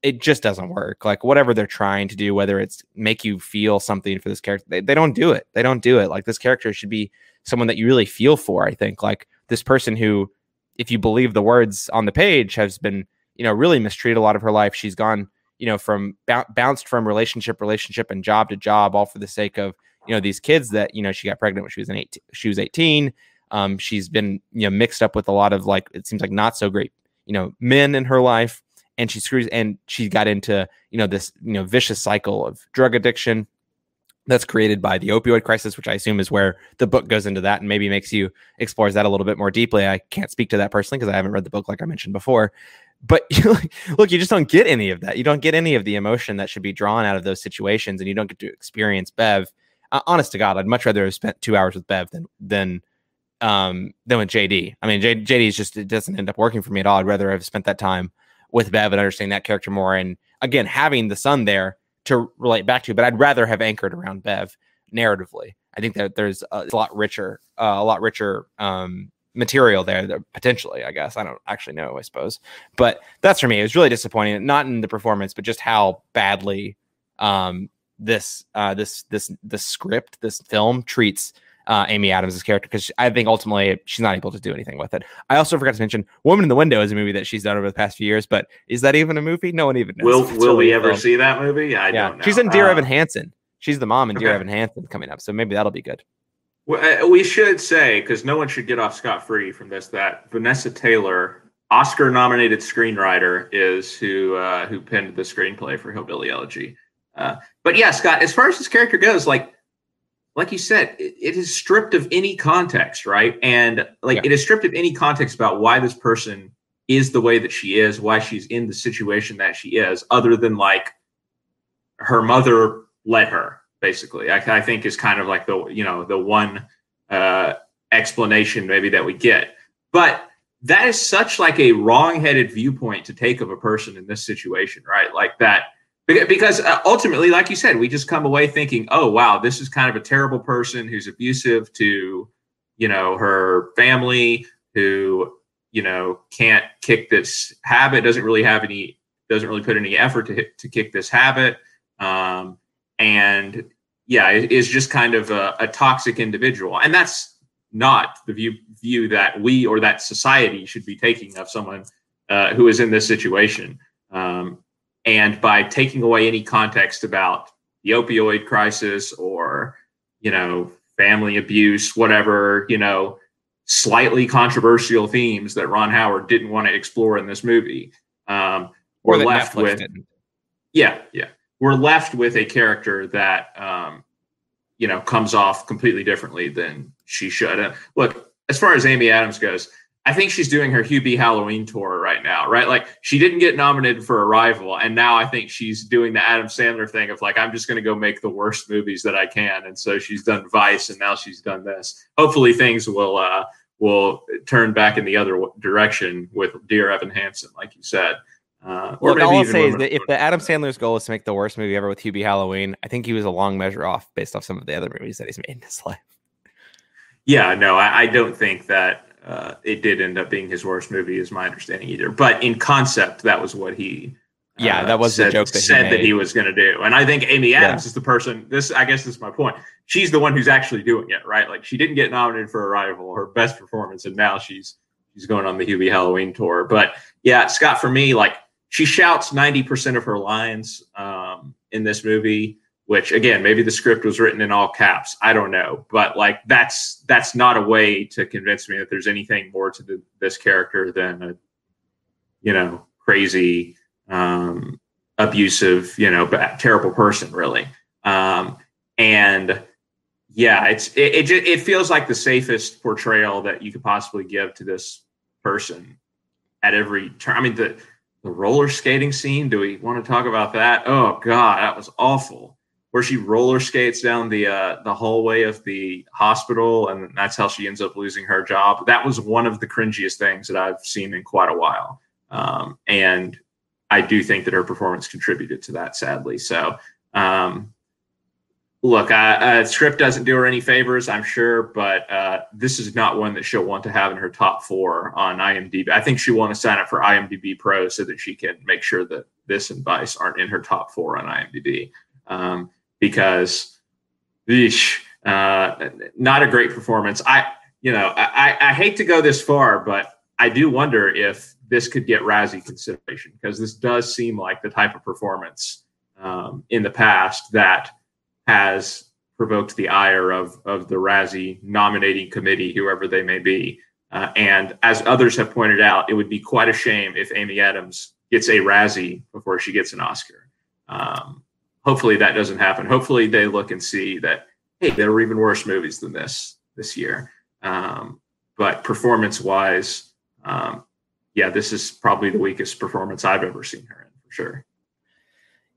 it just doesn't work. Like whatever they're trying to do whether it's make you feel something for this character they, they don't do it. They don't do it. Like this character should be someone that you really feel for i think. Like this person who if you believe the words on the page has been you know really mistreated a lot of her life. She's gone you know, from bounced from relationship, relationship, and job to job, all for the sake of you know these kids that you know she got pregnant when she was an 18, she was 18. Um, she's been you know mixed up with a lot of like it seems like not so great you know men in her life, and she screws and she got into you know this you know vicious cycle of drug addiction that's created by the opioid crisis, which I assume is where the book goes into that and maybe makes you explores that a little bit more deeply. I can't speak to that personally because I haven't read the book like I mentioned before. But [LAUGHS] look, you just don't get any of that. You don't get any of the emotion that should be drawn out of those situations, and you don't get to experience Bev. Uh, honest to God, I'd much rather have spent two hours with Bev than than um, than with JD. I mean, J, JD is just it doesn't end up working for me at all. I'd rather have spent that time with Bev and understanding that character more, and again having the son there to relate back to. But I'd rather have anchored around Bev narratively. I think that there's a, lot richer, uh, a lot richer um, material there that potentially. I guess I don't actually know. I suppose, but that's for me. It was really disappointing, not in the performance, but just how badly um, this uh, this this this script, this film treats uh, Amy Adams' character because I think ultimately she's not able to do anything with it. I also forgot to mention Woman in the Window is a movie that she's done over the past few years, but is that even a movie? No one even knows. Will Will we ever film. see that movie? I yeah, don't know. she's in Dear Uh, Evan Hansen. She's the mom in Dear okay. Evan Hansen coming up, so maybe that'll be good. Well, uh, we should say because no one should get off scot free from this that Vanessa Taylor, Oscar-nominated screenwriter, is who uh, who penned the screenplay for Hillbilly Elegy. Uh, but yeah, Scott, as far as this character goes, like like you said, it, it is stripped of any context, right? And like Yeah. it is stripped of any context about why this person is the way that she is, why she's in the situation that she is, other than like her mother led her basically I, I think is kind of like the you know the one uh explanation maybe that we get but that is such like a wrong-headed viewpoint to take of a person in this situation right like that because uh, ultimately like you said we just come away thinking oh wow this is kind of a terrible person who's abusive to you know her family who you know can't kick this habit doesn't really have any doesn't really put any effort to to kick this habit um, and yeah, it is just kind of a, a toxic individual, and that's not the view view that we or that society should be taking of someone uh, who is in this situation. Um, and by taking away any context about the opioid crisis or, you know, family abuse, whatever, you know, slightly controversial themes that Ron Howard didn't want to explore in this movie. Um, we're left Netflix with, didn't. yeah, yeah, we're left with a character that, um, you know, comes off completely differently than she should. Uh, look, as far as Amy Adams goes, I think she's doing her Hubie Halloween tour right now, right? Like she didn't get nominated for Arrival, and now I think she's doing the Adam Sandler thing of like I'm just going to go make the worst movies that I can, and so she's done Vice, and now she's done this. Hopefully, things will uh, will turn back in the other direction with Dear Evan Hansen, like you said. Uh, Look, all I'll say is that if the Adam Sandler's goal is to make the worst movie ever with Hubie Halloween, I think he was a long measure off based off some of the other movies that he's made in his life. Yeah, no, I, I don't think that uh, it did end up being his worst movie, is my understanding either. But in concept, that was what he. Yeah, uh, that was said, the joke that said he that he was going to do, and I think Amy Adams yeah. is the person. This, I guess, this is my point. She's the one who's actually doing it, right? Like she didn't get nominated for Arrival, her best performance, and now she's she's going on the Hubie Halloween tour. But yeah, Scott, for me, like she shouts ninety percent of her lines um, in this movie which again maybe the script was written in all caps. I don't know. But like that's that's not a way to convince me that there's anything more to the, this character than a you know crazy um abusive you know bad, terrible person really. Um and yeah it's it, it it feels like the safest portrayal that you could possibly give to this person at every turn. I mean the the roller skating scene do we want to talk about that? Oh god that was awful where she roller skates down the uh, the hallway of the hospital, and that's how she ends up losing her job. That was one of the cringiest things that I've seen in quite a while, um, and I do think that her performance contributed to that. Sadly, so. Um, look, I, uh, script doesn't do her any favors, I'm sure, but uh, this is not one that she'll want to have in her top four on IMDb. I think she'll want to sign up for IMDb Pro so that she can make sure that this and Vice aren't in her top four on IMDb. Um, because uh, not a great performance. I, you know, I, I hate to go this far, but I do wonder if this could get Razzie consideration because this does seem like the type of performance um, in the past that has provoked the ire of of the Razzie nominating committee, whoever they may be. Uh, and as others have pointed out, it would be quite a shame if Amy Adams gets a Razzie before she gets an Oscar. Um, hopefully that doesn't happen. Hopefully they look and see that hey, there were even worse movies than this this year. Um, but performance wise, um, yeah, this is probably the weakest performance I've ever seen her in for sure.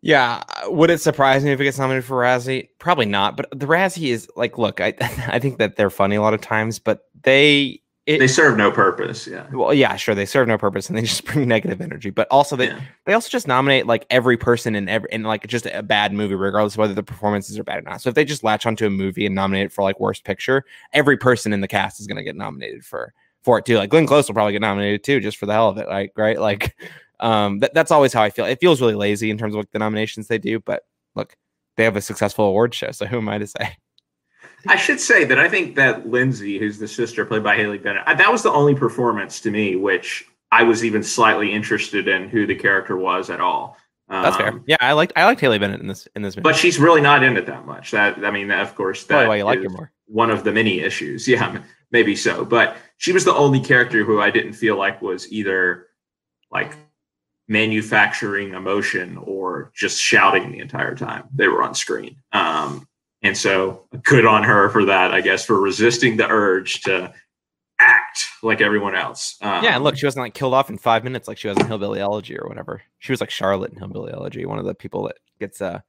Yeah, would it surprise me if it gets nominated for Razzie? Probably not. But the Razzie is like, look, I [LAUGHS] I think that they're funny a lot of times, but they it, they serve no purpose. Yeah. Well, yeah, sure. They serve no purpose and they [LAUGHS] just bring negative energy. But also they yeah. they also just nominate like every person in every in like just a bad movie, regardless of whether the performances are bad or not. So if they just latch onto a movie and nominate it for like worst picture, every person in the cast is gonna get nominated for for it too. Like Glenn Close will probably get nominated too, just for the hell of it. Like, right? Like um that, that's always how I feel. It feels really lazy in terms of like the nominations they do, but look, they have a successful award show. So who am I to say? I should say that I think that Lindsay, who's the sister played by Haley Bennett, that was the only performance to me which I was even slightly interested in who the character was at all. Um, That's fair. Um, yeah, I liked I liked Haley Bennett in this in this movie, but she's really not in it that much. That I mean, of course, that why you like her more. One of the many issues. [LAUGHS] Yeah, maybe so. But she was the only character who I didn't feel like was either like manufacturing emotion or just shouting the entire time they were on screen. Um, and so good on her for that, I guess, for resisting the urge to act like everyone else. Um, yeah, and look, she wasn't like killed off in five minutes like she was in Hillbilly Elegy or whatever. She was like Charlotte in Hillbilly Elegy, one of the people that gets uh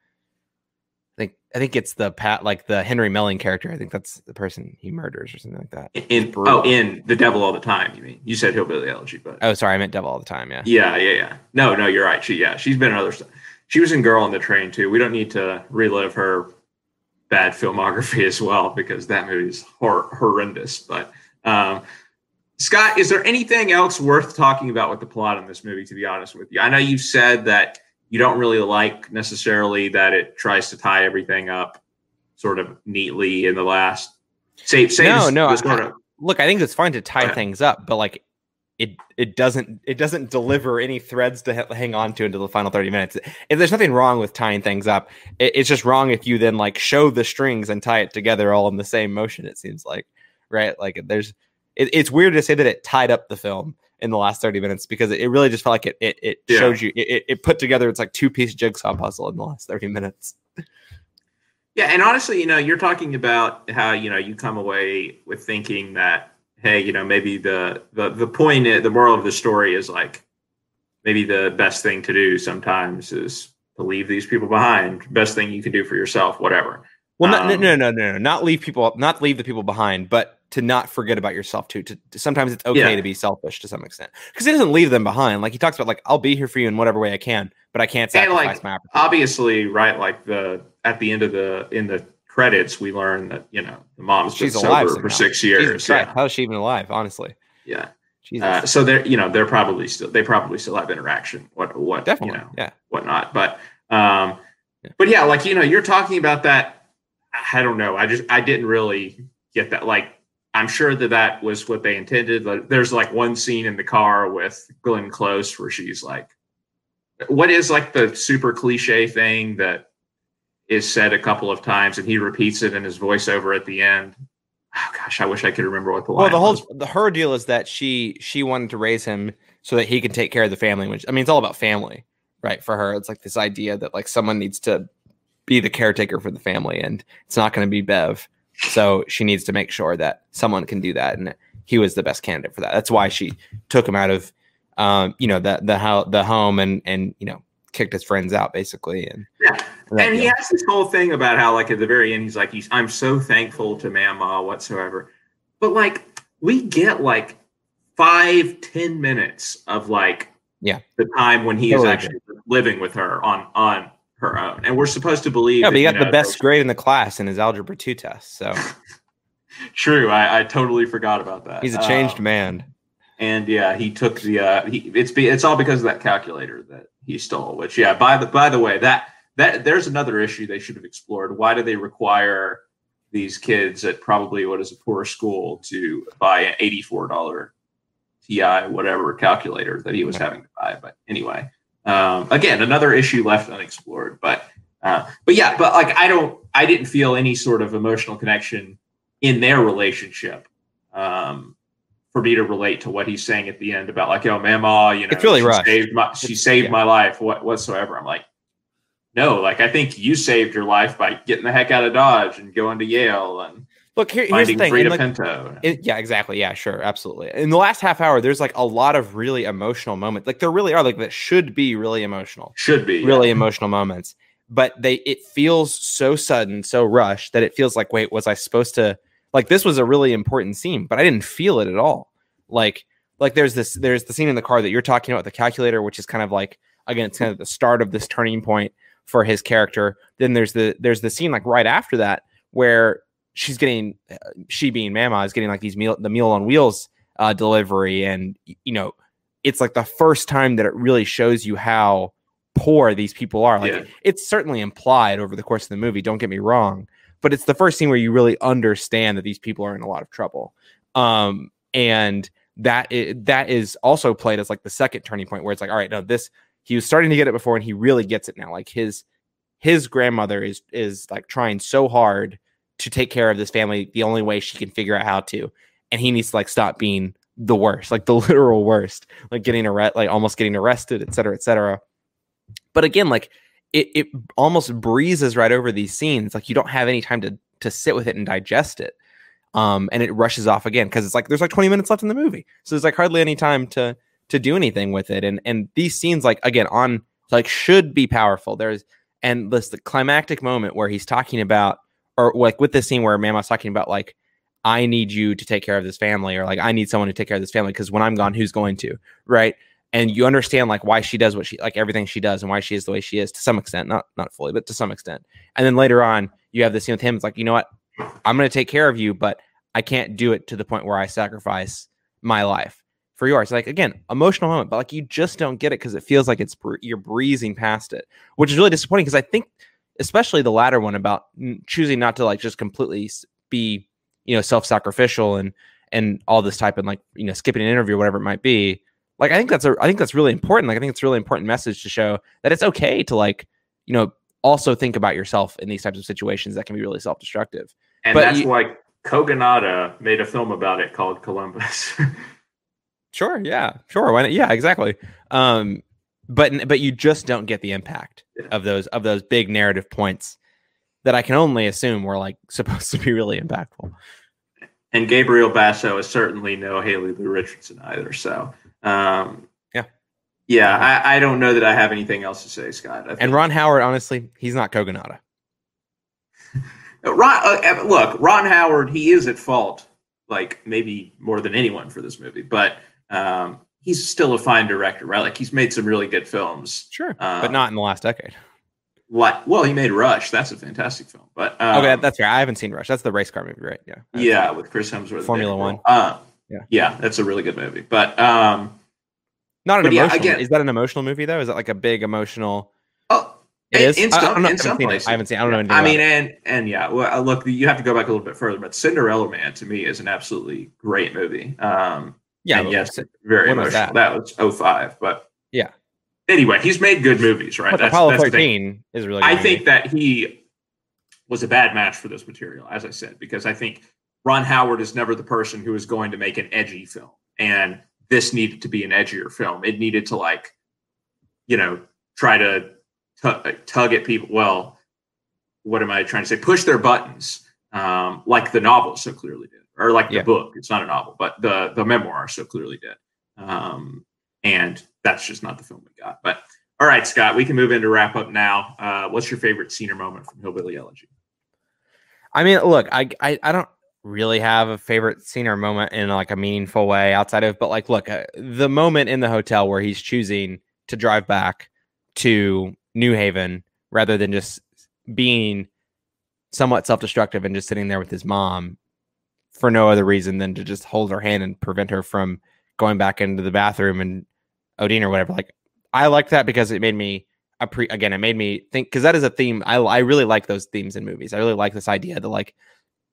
I think I think it's the Pat like the Henry Melling character. I think that's the person he murders or something like that. In oh, in The Devil All the Time, you mean? You said Hillbilly Elegy, but Oh, sorry, I meant Devil All the Time, yeah. Yeah, yeah, yeah. No, no, you're right. She yeah, she's been in other stuff. She was in Girl on the Train too. We don't need to relive her bad filmography as well because that movie is hor- horrendous. But um, Scott, is there anything else worth talking about with the plot in this movie? To be honest with you, I know you've said that you don't really like necessarily that it tries to tie everything up sort of neatly in the last. Say, say no, no. I, look, I think it's fine to tie things up, but like it it doesn't it doesn't deliver any threads to ha- hang on to until the final 30 minutes. If there's nothing wrong with tying things up it, it's just wrong if you then like show the strings and tie it together all in the same motion it seems like right? Like there's it, it's weird to say that it tied up the film in the last 30 minutes because it, really just felt like it it, it yeah. showed you it, it put together it's like two piece jigsaw puzzle in the last 30 minutes. Yeah and honestly you know you're talking about how you know you come away with thinking that hey, you know, maybe the the the point, the moral of the story is like maybe the best thing to do sometimes is to leave these people behind. Best thing you can do for yourself, whatever. Well, um, no, no, no, no, no, not leave people, not leave the people behind, but to not forget about yourself too. To, to sometimes it's okay yeah. to be selfish to some extent because it doesn't leave them behind. Like he talks about, like I'll be here for you in whatever way I can, but I can't sacrifice like, my. Obviously, right? Like the at the end of the in the credits, we learn that you know the mom's she's been alive sober for six years. Yeah. How is she even alive? Honestly. Yeah. Uh, so they're you know they're probably still they probably still have interaction. What what definitely you know, yeah whatnot. But um, yeah. but yeah, like you know you're talking about that. I don't know. I just I didn't really get that. Like I'm sure that that was what they intended. Like, there's like one scene in the car with Glenn Close where she's like, "What is like the super cliche thing that is said a couple of times, and he repeats it in his voiceover at the end. Oh gosh, I wish I could remember what the line. Well, the whole the her deal is that she she wanted to raise him so that he can take care of the family. Which I mean, it's all about family, right? For her, it's like this idea that like someone needs to be the caretaker for the family, and it's not going to be Bev. So she needs to make sure that someone can do that, and he was the best candidate for that. That's why she took him out of, um, you know, the the how the home and and you know kicked his friends out basically. And yeah, and he has this whole thing about how like at the very end he's like he's I'm so thankful to Mama whatsoever, but like we get like five ten minutes of like yeah the time when he totally is actually good. living with her on on her own, and we're supposed to believe. Yeah, but he got the best grade in the class in his algebra two test. So [LAUGHS] true, I, I totally forgot about that. He's a changed um, man and yeah, he took the uh, he, it's be, it's all because of that calculator that he stole. Which yeah, by the by the way, that that there's another issue they should have explored. Why do they require these kids at probably what is a poor school to buy an eighty four dollar TI whatever calculator that he was having to buy? But anyway, um, again, another issue left unexplored. But uh, but yeah, but like I don't I didn't feel any sort of emotional connection in their relationship. Um, for me to relate to what he's saying at the end about like, oh, Mama, you know, it's really she rushed. saved my she saved yeah. my life, what whatsoever. I'm like, no, like I think you saved your life by getting the heck out of Dodge and going to Yale and look here, here's the thing. Freida like, Pinto. It, yeah, exactly. Yeah, sure, absolutely. In the last half hour, there's like a lot of really emotional moments. Like there really are like that should be really emotional. Should be really yeah. emotional moments. But they it feels so sudden, so rushed that it feels like, wait, was I supposed to like this was a really important scene, but I didn't feel it at all. Like like there's this there's the scene in the car that you're talking about the calculator, which is kind of like again it's kind of the start of this turning point for his character. Then there's the there's the scene like right after that where she's getting uh, she being Mama is getting like these meal the meal on wheels uh, delivery, and you know it's like the first time that it really shows you how poor these people are. Like yeah. it's certainly implied over the course of the movie. Don't get me wrong, but it's the first scene where you really understand that these people are in a lot of trouble. Um, and that is, that is also played as like the second turning point where it's like, all right, no, this he was starting to get it before and he really gets it now. Like his his grandmother is is like trying so hard to take care of this family the only way she can figure out how to, and he needs to like stop being the worst, like the [LAUGHS] literal worst, like getting arrested, like almost getting arrested, et cetera, et cetera. But again, like it, it almost breezes right over these scenes. Like you don't have any time to to sit with it and digest it. Um, and it rushes off again because it's like there's like 20 minutes left in the movie, so there's like hardly any time to to do anything with it. And and these scenes, like again, on like should be powerful. There's and this the climactic moment where he's talking about, or like with this scene where Mama's talking about like, I need you to take care of this family, or like I need someone to take care of this family because when I'm gone, who's going to? Right and you understand like why she does what she like everything she does and why she is the way she is to some extent not not fully but to some extent. And then later on you have this scene with him it's like you know what? I'm going to take care of you but i can't do it to the point where i sacrifice my life for yours. Like again emotional moment but like you just don't get it because it feels like it's you're breezing past it which is really disappointing because i think especially the latter one about choosing not to like just completely be you know self-sacrificial and and all this type and like you know skipping an interview or whatever it might be like i think that's a i think that's really important like i think it's a really important message to show that it's okay to like you know also think about yourself in these types of situations that can be really self-destructive and But that's you- why Kogonada made a film about it called Columbus. [LAUGHS] Sure. Yeah. Sure. Why not? Yeah. Exactly. Um, but but you just don't get the impact Yeah. of those of those big narrative points that I can only assume were like [LAUGHS] supposed to be really impactful. and Gabriel Basso is certainly no Haley Lu Richardson either. So, um, Yeah. yeah, I, I don't know that I have anything else to say, Scott. I think, And Ron Howard, honestly, he's not Kogonada. [LAUGHS] Ron, uh, look, Ron Howard, he is at fault, like maybe more than anyone for this movie, but um, he's still a fine director, right? Like he's made some really good films. Sure, Um, but not in the last decade. Like, well, he made Rush. That's a fantastic film. But um, okay, that's fair. I haven't seen Rush. That's the race car movie, right? Yeah. yeah, with Chris Hemsworth, Formula One. Yeah. yeah, that's a really good movie. But um, Not an But yeah, emotional. again- is that an emotional movie though? Is that like a big emotional? oh, It In- is. in I, some-. I in haven't some seen it. places. I haven't seen. I don't know. anything I mean, and and yeah, well, uh, look, you have to go back a little bit further, but Cinderella Man to me is an absolutely great movie. Um, yeah. and yes, very when was emotional. that? That? was 05, but Yeah. Anyway, he's made good movies, right? but Apollo 13 is really. Good I movie. think that he was a bad match for this material, as I said, because I think Ron Howard is never the person who is going to make an edgy film, and this needed to be an edgier film. It needed to like, you know, try to tu- tug at people. Well, what am I trying to say? Push their buttons, um, like the novel so clearly did, or like the book. It's not a novel, but the the memoir so clearly did. Um, and that's just not the film we got. But all right, Scott, we can move into wrap up now. Uh, what's your favorite scene or moment from Hillbilly Elegy? I mean, look, I, I I don't really have a favorite scene or moment in like a meaningful way outside of, but like, look, uh, the moment in the hotel where he's choosing to drive back to New Haven rather than just being somewhat self-destructive and just sitting there with his mom for no other reason than to just hold her hand and prevent her from going back into the bathroom and OD'ing or whatever. Like, I liked that because it made me again, it made me think because that is a theme. I I really like those themes in movies. I really like this idea that like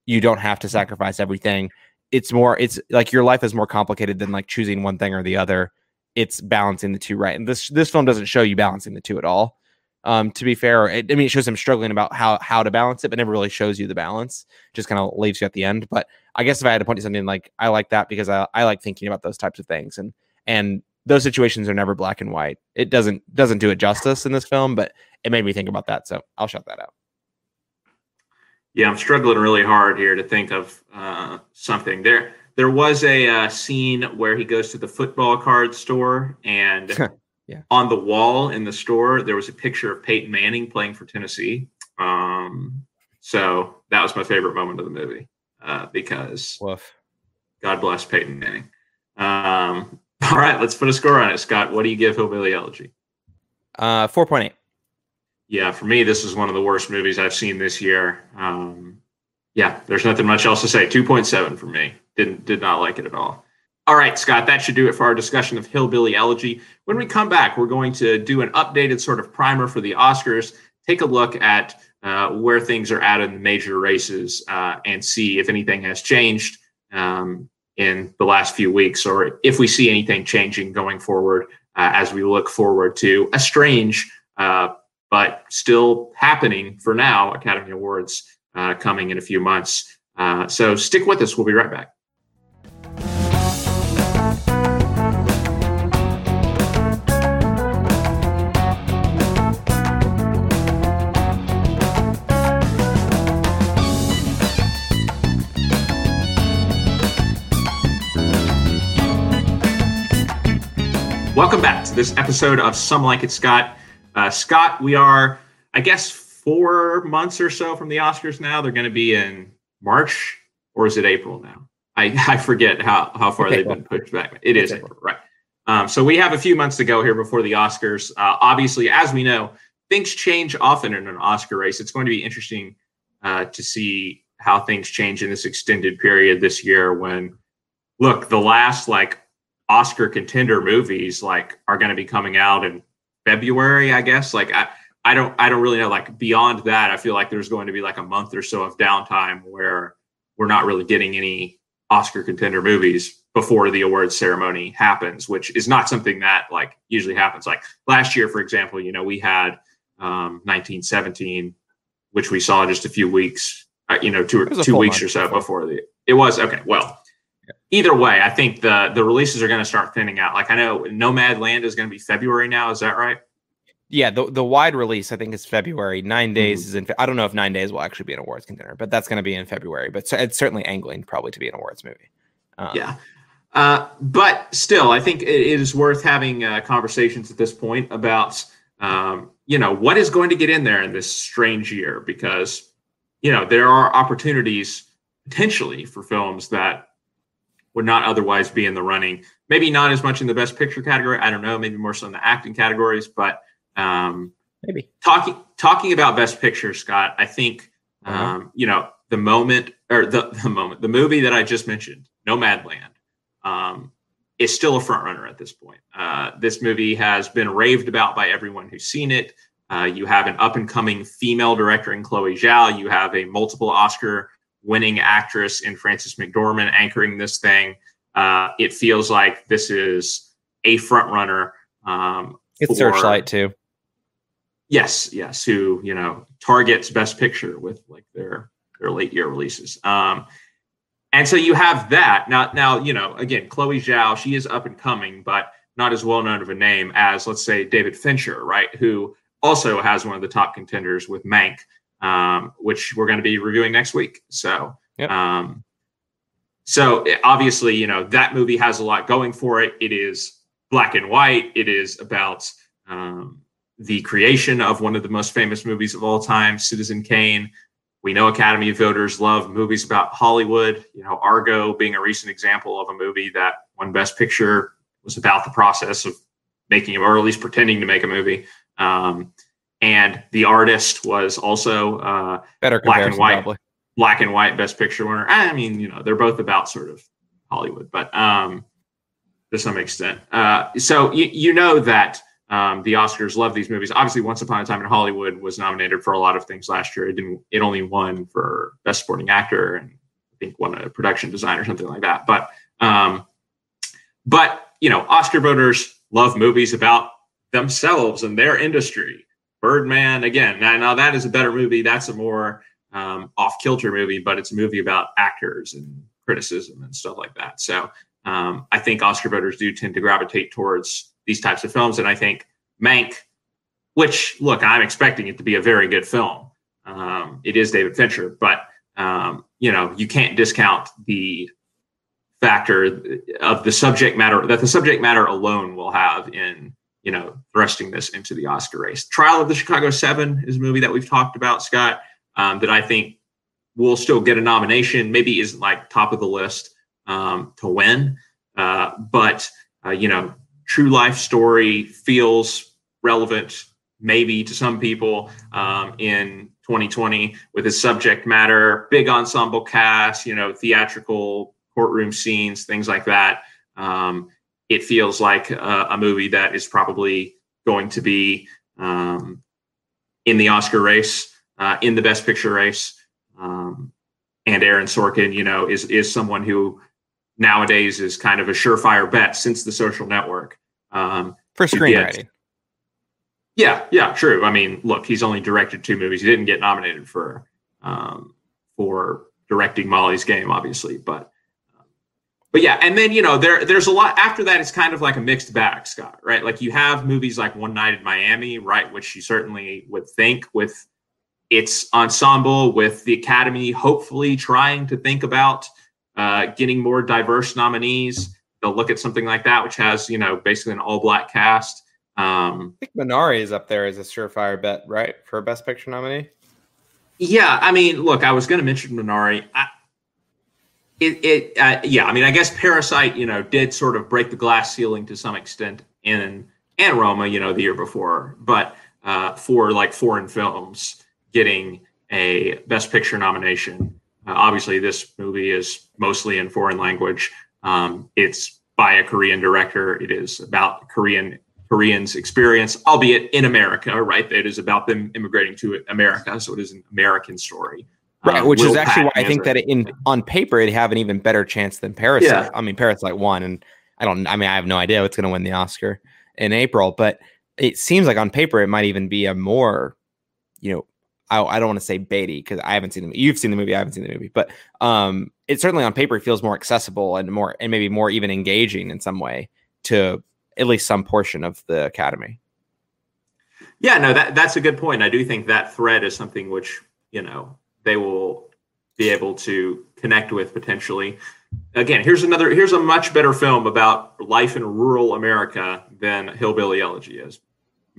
you don't have to sacrifice everything. It's more. It's like your life is more complicated than like choosing one thing or the other. It's balancing the two right. And this this film doesn't show you balancing the two at all. Um, to be fair, it, I mean, it shows him struggling about how how to balance it, but never really shows you the balance. Just kind of leaves you at the end. But I guess if I had to point to something like I like that because I, I like thinking about those types of things and and those situations are never black and white. It doesn't doesn't do it justice in this film, but it made me think about that. So I'll shout that out. Yeah, I'm struggling really hard here to think of uh, something. There, there was a uh, scene where he goes to the football card store, and [LAUGHS] Yeah. on the wall in the store there was a picture of Peyton Manning playing for Tennessee. Um, so that was my favorite moment of the movie uh, because Woof. God bless Peyton Manning. Um, [LAUGHS] all right, let's put a score on it, Scott. What do you give Hillbilly Elegy? Uh, four point eight. Yeah, for me, this is one of the worst movies I've seen this year. Um, yeah, there's nothing much else to say. 2.7 for me. Didn't did not like it at all. All right, Scott, that should do it for our discussion of Hillbilly Elegy. When we come back, we're going to do an updated sort of primer for the Oscars, take a look at uh, where things are at in the major races, uh, and see if anything has changed um, in the last few weeks, or if we see anything changing going forward uh, as we look forward to a strange uh, but still happening for now. Academy Awards uh, coming in a few months. Uh, so stick with us. We'll be right back. Welcome back to this episode of Some Like It Scott. Uh, Scott, we are, I guess, four months or so from the Oscars now. They're going to be in March, or is it April now? I, [LAUGHS] I forget how, how far It's they've April. been pushed back. It is April, right? Um, so we have a few months to go here before the Oscars. Uh, obviously, as we know, things change often in an Oscar race. It's going to be interesting uh, to see how things change in this extended period this year. When look, the last like Oscar contender movies like are going to be coming out in February, I guess. Like I, I don't, I don't really know. Like beyond that, I feel like there's going to be like a month or so of downtime where we're not really getting any Oscar contender movies before the awards ceremony happens, which is not something that like usually happens. Like last year, for example, you know, we had um, 1917, which we saw just a few weeks, uh, you know, two two weeks or so before. before the. It was okay. Well, either way, I think the the releases are going to start thinning out. Like I know Nomadland is going to be February now. Is that right? Yeah, the the wide release I think is February. 9 days mm-hmm. is in. I don't know if nine days will actually be an awards contender, but that's going to be in February. But it's certainly angling probably to be an awards movie. Um, yeah. Uh, but still, I think it is worth having uh, conversations at this point about, um, you know, what is going to get in there in this strange year because, you know, there are opportunities potentially for films that would not otherwise be in the running. Maybe not as much in the best picture category. I don't know. Maybe more so in the acting categories. But um, maybe talking talking about best picture, Scott. I think uh-huh. um, you know the moment or the [LAUGHS] the moment the movie that I just mentioned, Nomadland, um, is still a front runner at this point. Uh, this movie has been raved about by everyone who's seen it. Uh, you have an up and coming female director in Chloe Zhao. You have a multiple Oscar winning actress in Frances McDormand anchoring this thing. Uh, it feels like this is a front runner. Um, it's for, Searchlight too. Yes, yes. Who you know targets Best Picture with like their their late year releases. Um, and so you have that now. Now you know again, Chloe Zhao. She is up and coming, but not as well known of a name as let's say David Fincher, right? Who also has one of the top contenders with Mank um, which we're going to be reviewing next week. So, yep. um, so obviously, you know that movie has a lot going for it. It is black and white. It is about um, the creation of one of the most famous movies of all time, Citizen Kane. We know Academy voters love movies about Hollywood. You know, Argo being a recent example of a movie that won Best Picture was about the process of making, or at least pretending to make a movie. Um, and the artist was also uh, better black and white, probably. black and white Best Picture winner. I mean, you know, they're both about sort of Hollywood, but um, to some extent. Uh, so you, you know that um, the Oscars love these movies. Obviously, Once Upon a Time in Hollywood was nominated for a lot of things last year. It didn't. It only won for Best Supporting Actor and I think won a production design or something like that. But um, but you know, Oscar voters love movies about themselves and their industry. Birdman again. Now, now that is a better movie. That's a more um, off kilter movie, but it's a movie about actors and criticism and stuff like that. So um, I think Oscar voters do tend to gravitate towards these types of films, and I think Mank, which look, I'm expecting it to be a very good film. Um, it is David Fincher, but um, you know you can't discount the factor of the subject matter that the subject matter alone will have in you know, thrusting this into the Oscar race. Trial of the Chicago Seven is a movie that we've talked about, Scott, um, that I think will still get a nomination. Maybe isn't like top of the list um, to win, uh, but uh, you know, true life story feels relevant maybe to some people um, in 2020 with its subject matter, big ensemble cast, you know, theatrical courtroom scenes, things like that. Um, it feels like a, a movie that is probably going to be um, in the Oscar race, uh, in the Best Picture race. Um, and Aaron Sorkin, you know, is is someone who nowadays is kind of a surefire bet since The Social Network um, for screenwriting. Get, yeah, yeah, true. I mean, look, he's only directed two movies. He didn't get nominated for um, for directing Molly's Game, obviously, but but yeah, and then you know there there's a lot after that. It's kind of like a mixed bag, Scott. Right? Like you have movies like One Night in Miami, right, which you certainly would think with its ensemble, with the Academy hopefully trying to think about uh, getting more diverse nominees. They'll look at something like that, which has you know basically an all black cast. Um, I think Minari is up there as a surefire bet, right, for a Best Picture nominee. Yeah, I mean, look, I was going to mention Minari. I, it, it uh, yeah, I mean, I guess Parasite, you know, did sort of break the glass ceiling to some extent in and Roma, you know, the year before, but uh, for like foreign films getting a Best Picture nomination. Uh, obviously, this movie is mostly in foreign language. Um, it's by a Korean director. It is about Korean Koreans' experience, albeit in America, right? It is about them immigrating to America, so it is an American story. Right, Um, which is actually why I think that in on paper it'd have an even better chance than Parasite. Yeah. I mean, Parasite won, and I don't. I mean, I have no idea what's going to win the Oscar in April, but it seems like on paper it might even be a more, you know, I, I don't want to say baity because I haven't seen the you've seen the movie, I haven't seen the movie, but um, it certainly on paper feels more accessible and more and maybe more even engaging in some way to at least some portion of the Academy. Yeah, no, that that's a good point. I do think that thread is something which you know they will be able to connect with potentially. Again, here's another. Here's a much better film about life in rural America than Hillbilly Elegy is.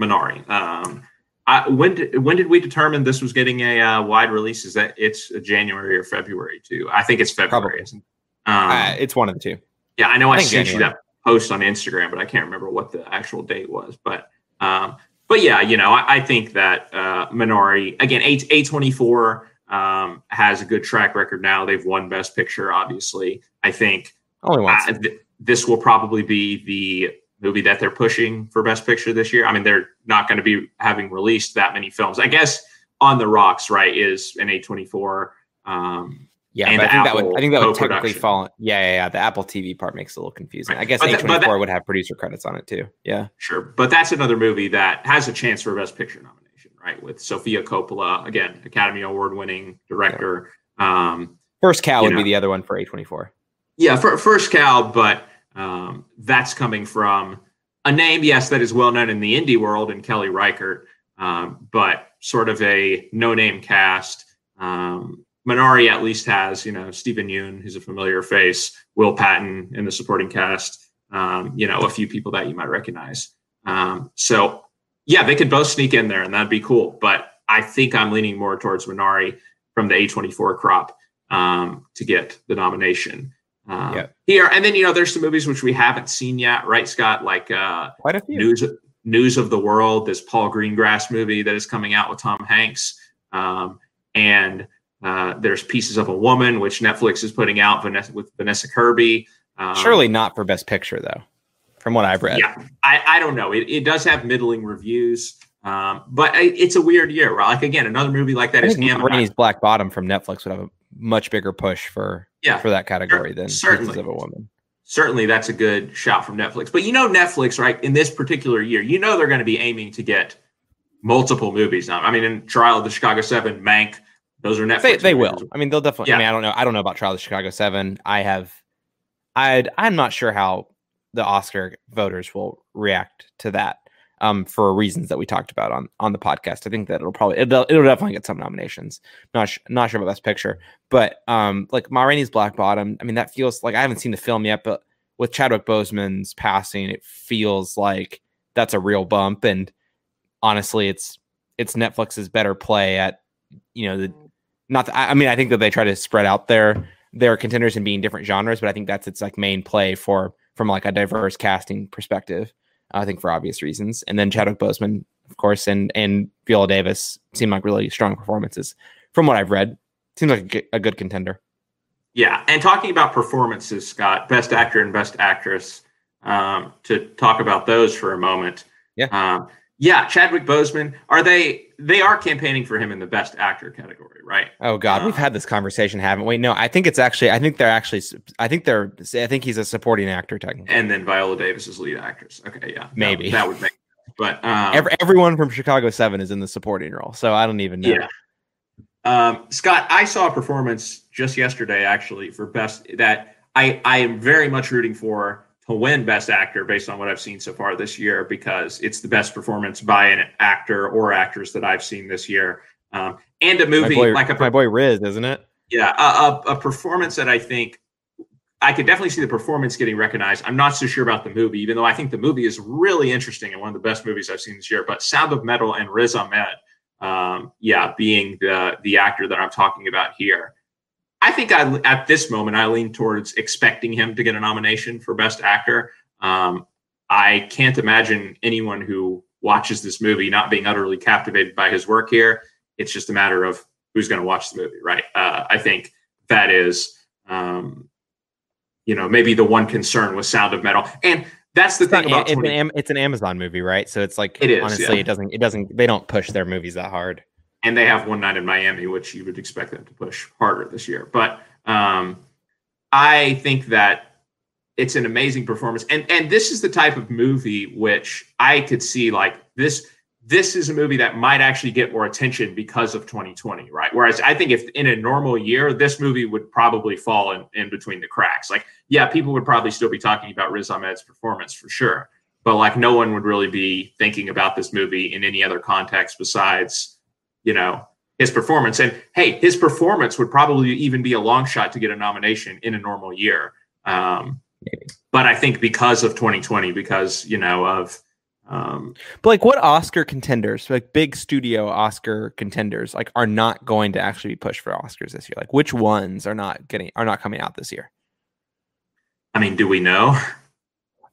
Minari. Um, I, when did when did we determine this was getting a uh, wide release? Is that it's January or February too? I think it's February. It? Um, uh, it's one of the two. yeah, I know I, I sent you that post on Instagram, but I can't remember what the actual date was. But um, but yeah, you know, I, I think that uh, Minari again, A A twenty four um, has a good track record now. They've won Best Picture, obviously. I think Only once. uh, th- this will probably be the movie that they're pushing for Best Picture this year. I mean, they're not going to be having released that many films. I guess On the Rocks, right, is an A twenty four. Um, Yeah, I think that would I think that would technically fall. Yeah, yeah, yeah. The Apple TV part makes it a little confusing. Right. I guess A twenty four would have producer credits on it too. Yeah, Sure, but that's another movie that has a chance for a Best Picture nomination, right? With Sofia Coppola, again, Academy Award-winning director. Um, first cow would be the other one for A twenty four. yeah, for, First Cow, but um, that's coming from a name, yes, that is well known in the indie world, and Kelly Reichardt, um, but sort of a no-name cast. Um, Minari at least has, you know, Steven Yeun, who's a familiar face, Will Patton in the supporting cast, um, you know, a few people that you might recognize. Um, so, yeah, they could both sneak in there, and that'd be cool. But I think I'm leaning more towards Minari from the A24 crop um, to get the nomination. Um, Yeah. Here and then, you know, there's some movies which we haven't seen yet, right, Scott? Like uh, Quite a few. News News of the World, this Paul Greengrass movie that is coming out with Tom Hanks, um, and uh, there's Pieces of a Woman, which Netflix is putting out Vanessa, with Vanessa Kirby. Um, Surely not for best picture though, from what I've read. yeah, I, I don't know. It, it does have middling reviews, um, but I, it's a weird year. Right? Like again, another movie like that I is. Rainey's Black Bottom from Netflix would have a much bigger push for Yeah, for that category than certainly. Of a Woman. certainly that's a good shot from Netflix. But you know, Netflix, right? In this particular year, you know they're going to be aiming to get multiple movies now. I mean, in Trial of the Chicago Seven, Mank, those are Netflix. They, they will. I mean, they'll definitely. Yeah. I mean, I don't know. I don't know about Trial of the Chicago Seven. I have. I I'm not sure how the Oscar voters will react to that. Um, for reasons that we talked about on on the podcast, I think that it'll probably it'll, it'll definitely get some nominations. Not sh- not sure about Best Picture, but um, like Ma Rainey's Black Bottom. I mean, that feels like I haven't seen the film yet, but with Chadwick Boseman's passing, it feels like that's a real bump. And honestly, it's it's Netflix's better play at you know the not the, I mean I think that they try to spread out their their contenders and being different genres, but I think that's its like main play for from like a diverse casting perspective. I think for obvious reasons, and then Chadwick Boseman, of course, and and Viola Davis seem like really strong performances from what I've read. Seems like a good, a good contender. Yeah, and talking about performances, Scott, Best Actor and Best Actress. Um, to talk about those for a moment. Yeah. Um, yeah, Chadwick Boseman. Are they? They are campaigning for him in the Best Actor category, right? Oh God, we've Uh, had this conversation, haven't we? No, I think it's actually. I think they're actually. I think they're. I think he's a supporting actor technically. And then Viola Davis is lead actress. Okay, yeah, Maybe. that, would make. But um, Every, everyone from Chicago Seven is in the supporting role, so I don't even know. Yeah. Um, Scott, I saw a performance just yesterday, actually, for best that I, I am very much rooting for to win Best Actor based on what I've seen so far this year because it's the best performance by an actor or actress that I've seen this year. Um, and a movie boy, like a my boy Riz, isn't it? yeah, a, a, a performance that I think I could definitely see the performance getting recognized. I'm not so sure about the movie, even though I think the movie is really interesting and one of the best movies I've seen this year. But Sound of Metal and Riz Ahmed, um, yeah, being the the actor that I'm talking about here, I think I at this moment I lean towards expecting him to get a nomination for Best Actor. Um, I can't imagine anyone who watches this movie not being utterly captivated by his work here. It's just a matter of who's going to watch the movie, right? Uh, I think that is, um, you know, maybe the one concern with Sound of Metal, and that's the It's, thing not, about it's, an, 20 Am- it's an Amazon movie, right? So it's like It is, honestly, yeah. it doesn't it doesn't they don't push their movies that hard. And they have one night in Miami, which you would expect them to push harder this year. But um, I think that it's an amazing performance, and and this is the type of movie which I could see like this. This is a movie that might actually get more attention because of 2020, right? Whereas I think if in a normal year, this movie would probably fall in, in between the cracks. Like, yeah, people would probably still be talking about Riz Ahmed's performance for sure, but like no one would really be thinking about this movie in any other context besides you know his performance. And hey his performance would probably even be a long shot to get a nomination in a normal year. Um, but i think because of 2020 because you know of um, but like what oscar contenders like big studio oscar contenders like are not going to actually be pushed for oscars this year? Like which ones are not getting are not coming out this year? I mean do we know?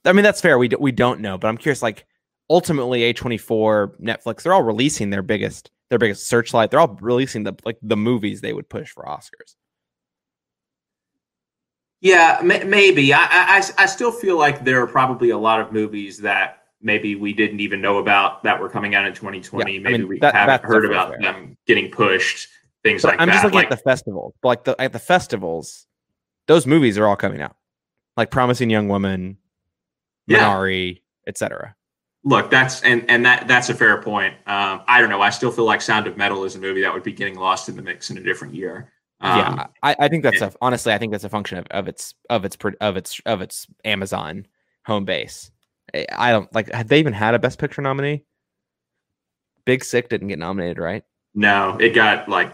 I mean that's fair. We, do, we don't know. But i'm curious like ultimately a24 netflix they're all releasing their biggest their biggest searchlight. They're all releasing the like the movies they would push for Oscars. Yeah, maybe. I, I I still feel like there are probably a lot of movies that maybe we didn't even know about that were coming out in 2020. Yeah, maybe I mean, we that, haven't heard about fair. them getting pushed. Things but like I'm that. I'm just looking like, at the festivals. Like the at the festivals, those movies are all coming out. Like Promising Young Woman, Minari, etc look that's and and that that's a fair point. Um, i don't know. I still feel like sound of metal is a movie that would be getting lost in the mix in a different year. Um, yeah I, I, think that's and, a honestly i think that's a function of, of its of its of its of its amazon home base. I don't like have they even had a best picture nominee? Big sick didn't get nominated right? No it got like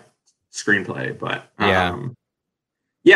screenplay but um, yeah,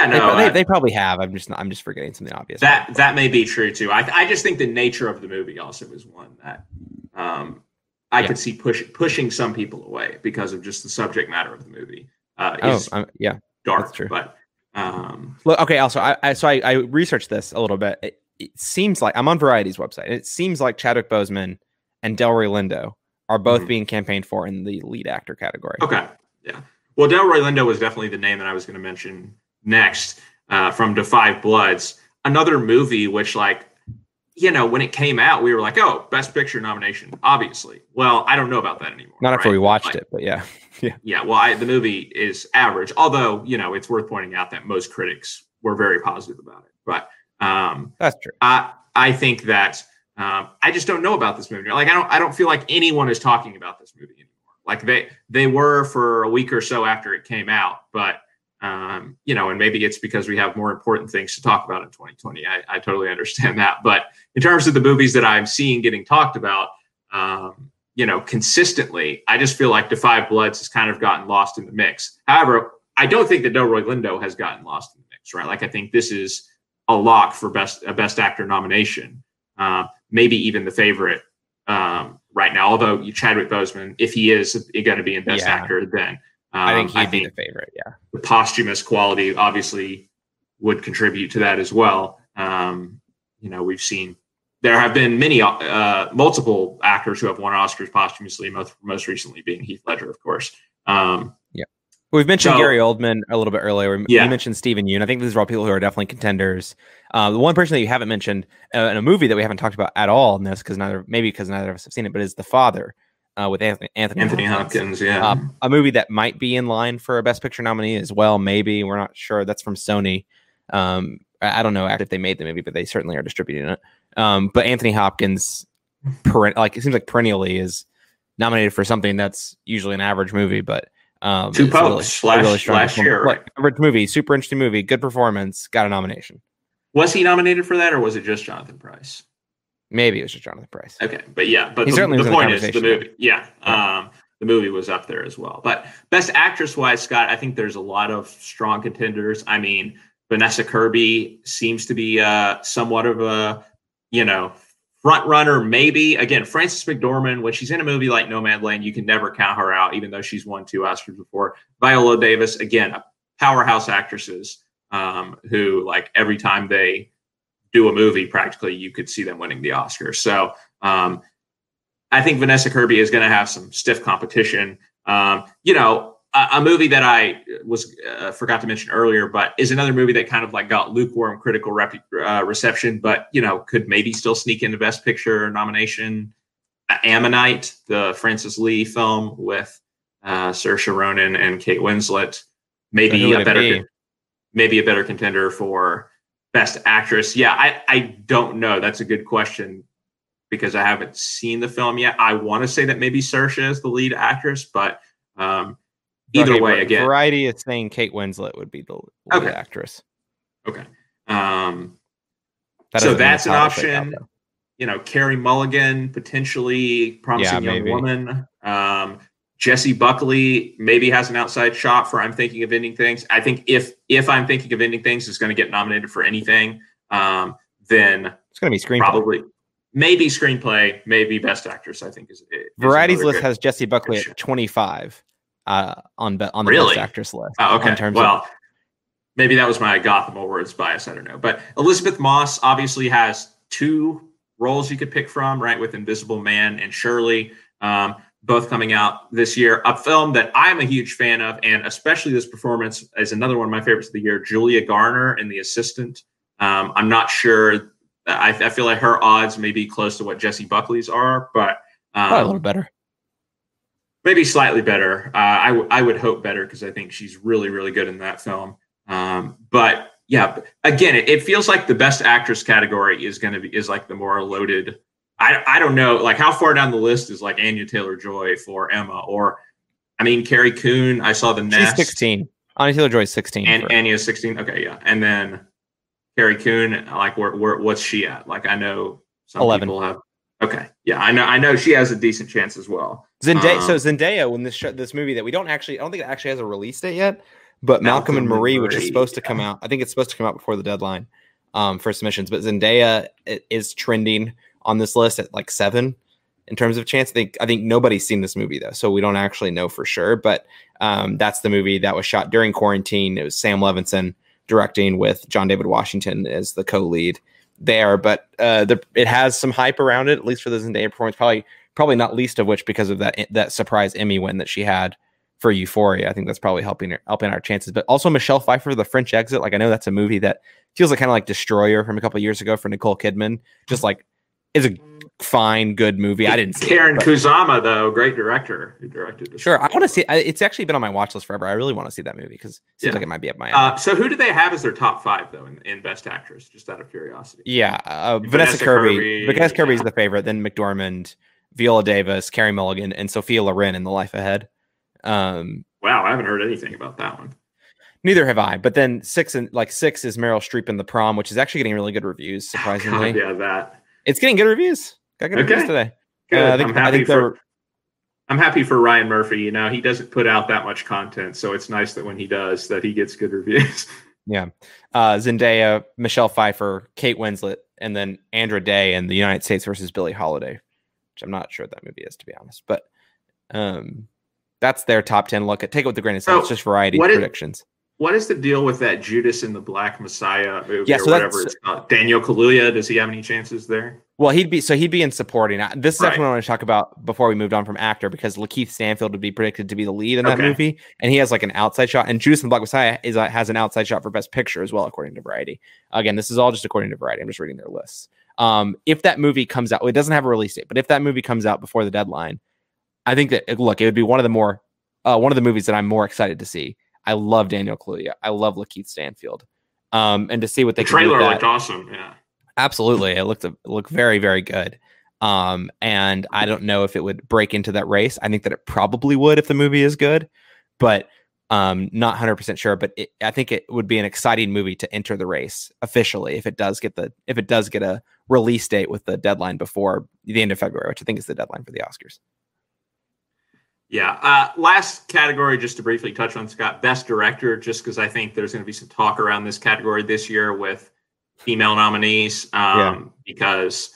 no, they, they, they, probably have. I'm just I'm just forgetting something obvious. That that may be true too. I I just think the nature of the movie also is one that um, I yeah. could see push, pushing some people away because of just the subject matter of the movie. Uh, oh, um, yeah, dark. That's true. But um, Look, okay. Also, I, I so I, I, researched this a little bit. It, it, seems like I'm on Variety's website. It seems like Chadwick Boseman and Delroy Lindo are both mm-hmm. being campaigned for in the lead actor category. Okay. Yeah. Well, Delroy Lindo was definitely the name that I was going to mention next uh, from 5 Bloods, another movie which like you know when it came out we were like oh best picture nomination obviously. Well i don't know about that anymore not after right? we watched like, it but yeah. [LAUGHS] Yeah. Yeah well I, the movie is average although you know it's worth pointing out that most critics were very positive about it but um that's true. I i think that um i just don't know about this movie. Like i don't i don't feel like anyone is talking about this movie anymore. Like they they were for a week or so after it came out but um, you know, and maybe it's because we have more important things to talk about in 2020. I, I totally understand that. But in terms of the movies that I'm seeing getting talked about, um, you know, consistently, I just feel like 5 Bloods has kind of gotten lost in the mix. However, I don't think that Delroy Lindo has gotten lost in the mix, right? Like I think this is a lock for best a best actor nomination, uh, maybe even the favorite um, right now. Although Chadwick Boseman, if he is going to be in best yeah. actor, then um, I think he'd I think be the favorite. Yeah, the posthumous quality obviously would contribute to that as well. Um, you know, we've seen there have been many, uh, multiple actors who have won Oscars posthumously. Most most recently being Heath Ledger, of course. Um, yeah, we've mentioned so, Gary Oldman a little bit earlier. We, yeah. mentioned Steven Yeun. I think these are all people who are definitely contenders. Uh, the one person that you haven't mentioned uh, in a movie that we haven't talked about at all in this, because neither maybe because neither of us have seen it, but is the father uh, with Anthony Anthony, Anthony Hopkins. Hopkins yeah, um, a movie that might be in line for a Best Picture nominee as well. Maybe we're not sure. That's from Sony. Um, I don't know if they made the movie, but they certainly are distributing it. Um, but Anthony Hopkins, like it seems like perennially is nominated for something that's usually an average movie, but um, two popes really, last, really last year, right? average movie, super interesting movie, good performance, got a nomination. Was he nominated for that, or was it just Jonathan Pryce? Maybe it was just Jonathan Pryce. Okay, but yeah, but he the, the point is the movie. Yeah, yeah. Um, the movie was up there as well. But best actress wise, Scott, I think there's a lot of strong contenders. I mean, Vanessa Kirby seems to be uh, somewhat of a you know front runner. Maybe again, Frances McDormand when she's in a movie like Nomadland, you can never count her out, even though she's won two Oscars before. Viola Davis, again, powerhouse actresses um, who like every time they do a movie, practically you could see them winning the Oscar. So um, I think Vanessa Kirby is going to have some stiff competition. Um, you know, a, a, movie that I was uh, forgot to mention earlier, but is another movie that kind of like got lukewarm critical rep- uh, reception, but you know could maybe still sneak into Best Picture nomination. Ammonite, the Francis Lee film with uh, Saoirse Ronan and Kate Winslet. Maybe a better, be? maybe a better contender for best actress. Yeah, I I don't know. That's a good question because I haven't seen the film yet. I want to say that maybe Saoirse is the lead actress, but um, either okay, way, again, Variety is saying Kate Winslet would be the lead okay. actress. Okay. Um, that so that's an option. Out, you know, Carey Mulligan potentially promising yeah, young woman. Um, Jessie Buckley maybe has an outside shot for I'm thinking of ending things. I think if if I'm thinking of ending things is going to get nominated for anything, um, then it's going to be screenplay. Probably, maybe screenplay, maybe best actress. I think is, is Variety's list good, has Jessie Buckley at 25 uh, on on the really? best actress list. Oh, okay. well, of- maybe that was my Gotham Awards bias. I don't know, but Elisabeth Moss obviously has two roles you could pick from, right? With Invisible Man and Shirley. Um, both coming out this year. A film that I'm a huge fan of, and especially this performance is another one of my favorites of the year. Julia Garner in The Assistant. Um, I'm not sure. I, I, feel like her odds may be close to what Jessie Buckley's are, but um, a little better. Maybe slightly better. Uh, I, w- I would hope better because I think she's really, really good in that film. Um, but yeah, again, it, it feels like the best actress category is going to be is like the more loaded I, I don't know, like how far down the list is like Anya Taylor Joy for Emma, or I mean Carrie Coon. I saw the Nest. She's sixteen. Anya Taylor Joy is sixteen. And for... Anya's sixteen. Okay, yeah, and then Carrie Coon, like where, where what's she at? Like I know some 11. people have. Okay, yeah, I know. I know she has a decent chance as well. Zendaya. Um, so Zendaya, when this show, this movie that we don't actually, I don't think it actually has a release date yet, but Malcolm, Malcolm and Marie, Marie, which is supposed to come out, I think it's supposed to come out before the deadline um, for submissions. But Zendaya is trending on this list at like seven in terms of chance. I think I think nobody's seen this movie though, so we don't actually know for sure. But um, that's the movie that was shot during quarantine. It was Sam Levinson directing with John David Washington as the co-lead there. But uh, the, it has some hype around it, at least for the Zendaya performance. Probably probably not least of which because of that that surprise Emmy win that she had for Euphoria. I think that's probably helping helping our chances. But also Michelle Pfeiffer, The French Exit. Like I know that's a movie that feels like kind of like Destroyer from a couple years ago for Nicole Kidman. Just like is a fine, good movie. I didn't see Karyn it, Kusama though, great director who directed. Sure, I want to see. It's actually been on my watch list forever. I really want to see that movie because it seems yeah. like it might be up my. Uh, so who do they have as their top five though in, in Best Actress? Just out of curiosity. Yeah, uh, Vanessa, Vanessa, Kirby. Kirby Vanessa Kirby is the favorite. Then McDormand, Viola Davis, Carey Mulligan, and Sophia Loren in The Life Ahead. Um, wow, I haven't heard anything about that one. Neither have I. But then six and like six is Meryl Streep in The Prom, which is actually getting really good reviews. Surprisingly, God, yeah, that it's getting good reviews. Got good okay. reviews today. Uh, I think, I'm happy I think for, I'm happy for Ryan Murphy. You know, he doesn't put out that much content, so it's nice that when he does, that he gets good reviews. [LAUGHS] yeah, uh, Zendaya, Michelle Pfeiffer, Kate Winslet, and then Andra Day in the United States versus Billie Holiday, which I'm not sure what that movie is to be honest, but um, that's their top ten look at. Take it with the grain of salt. So, it's just variety predictions what is the deal with that Judas and the Black Messiah movie yeah, so or whatever it's called? Daniel Kaluuya, does he have any chances there? Well, he'd be so he'd be in supporting. This is right. actually what I want to talk about before we moved on from actor because Lakeith Stanfield would be predicted to be the lead in that okay. movie, and he has like an outside shot. And Judas and the Black Messiah is uh, has an outside shot for Best Picture as well, according to Variety. Again, this is all just according to Variety. I'm just reading their lists. Um, if that movie comes out, well, it doesn't have a release date, but if that movie comes out before the deadline, I think that look, it would be one of the more uh, one of the movies that I'm more excited to see I love Daniel Kaluuya. I love Lakeith Stanfield. Um, and to see what they the trailer looked awesome. Yeah, absolutely. It looked it looked very very good. Um, and I don't know if it would break into that race. I think that it probably would if the movie is good, but um, not 100% sure. But it, I think it would be an exciting movie to enter the race officially if it does get the if it does get a release date with the deadline before the end of February, which I think is the deadline for the Oscars. Yeah. Uh, last category, just to briefly touch on Scott, best director, just because I think there's going to be some talk around this category this year with female nominees. Um, yeah. Because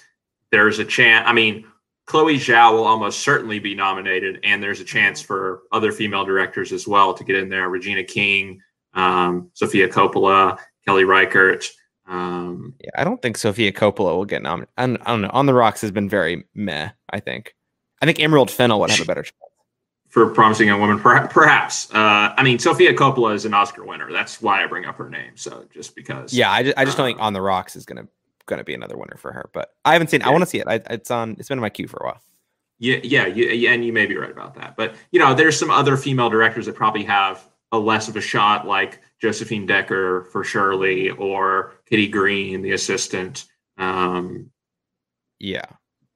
there's a chance. I mean, Chloe Zhao will almost certainly be nominated, and there's a chance for other female directors as well to get in there. Regina King, um, Sofia Coppola, Kelly Reichardt. Um, yeah, I don't think Sofia Coppola will get nominated. I don't know. On the Rocks has been very meh. I think. I think Emerald Fennell would have a better chance for promising young woman, perhaps. Uh, I mean, Sofia Coppola is an Oscar winner. That's why I bring up her name. So just because. Yeah, I just, I just don't think uh, On the Rocks is gonna gonna be another winner for her. But I haven't seen. Yeah. I want to see it. I, it's on. It's been in my queue for a while. Yeah, yeah, yeah, and you may be right about that. But you know, there's some other female directors that probably have a less of a shot, like Josephine Decker for Shirley or Kitty Green, the assistant. Um, yeah,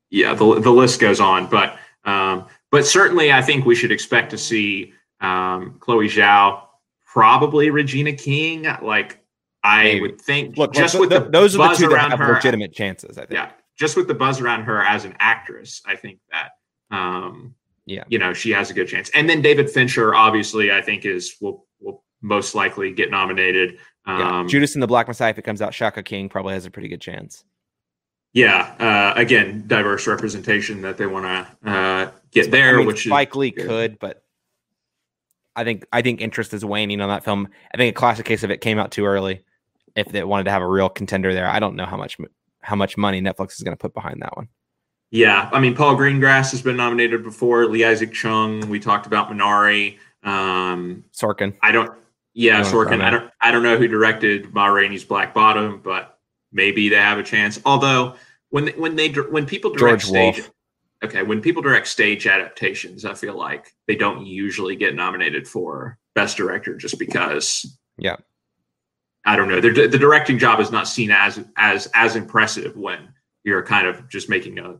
yeah, the the list goes on, but um, but certainly I think we should expect to see um, Chloe Zhao, probably Regina King. Like I Maybe. would think, look, just look, with the, the those are the two that have her, legitimate chances. I think. Yeah, just with the buzz around her as an actress, I think that um, yeah, you know, she has a good chance. And then David Fincher, obviously, I think is will will most likely get nominated. Um, yeah. Judas and the Black Messiah, if it comes out, Shaka King probably has a pretty good chance. Yeah, uh, again, diverse representation that they want to uh, get there, I mean, which Spike Lee could, but I think I think interest is waning on that film. I think a classic case of it came out too early. If they wanted to have a real contender there, I don't know how much how much money Netflix is going to put behind that one. Yeah, I mean, Paul Greengrass has been nominated before. Lee Isaac Chung. We talked about Minari. Um, Sorkin. I don't. Yeah, Sorkin. I don't. I don't know who directed Ma Rainey's Black Bottom, but maybe they have a chance. Although when they, when they when people direct George stage, Wolfe. Okay, when people direct stage adaptations, I feel like they don't usually get nominated for best director just because. Yeah. I don't know. The, the directing job is not seen as as as impressive when you're kind of just making a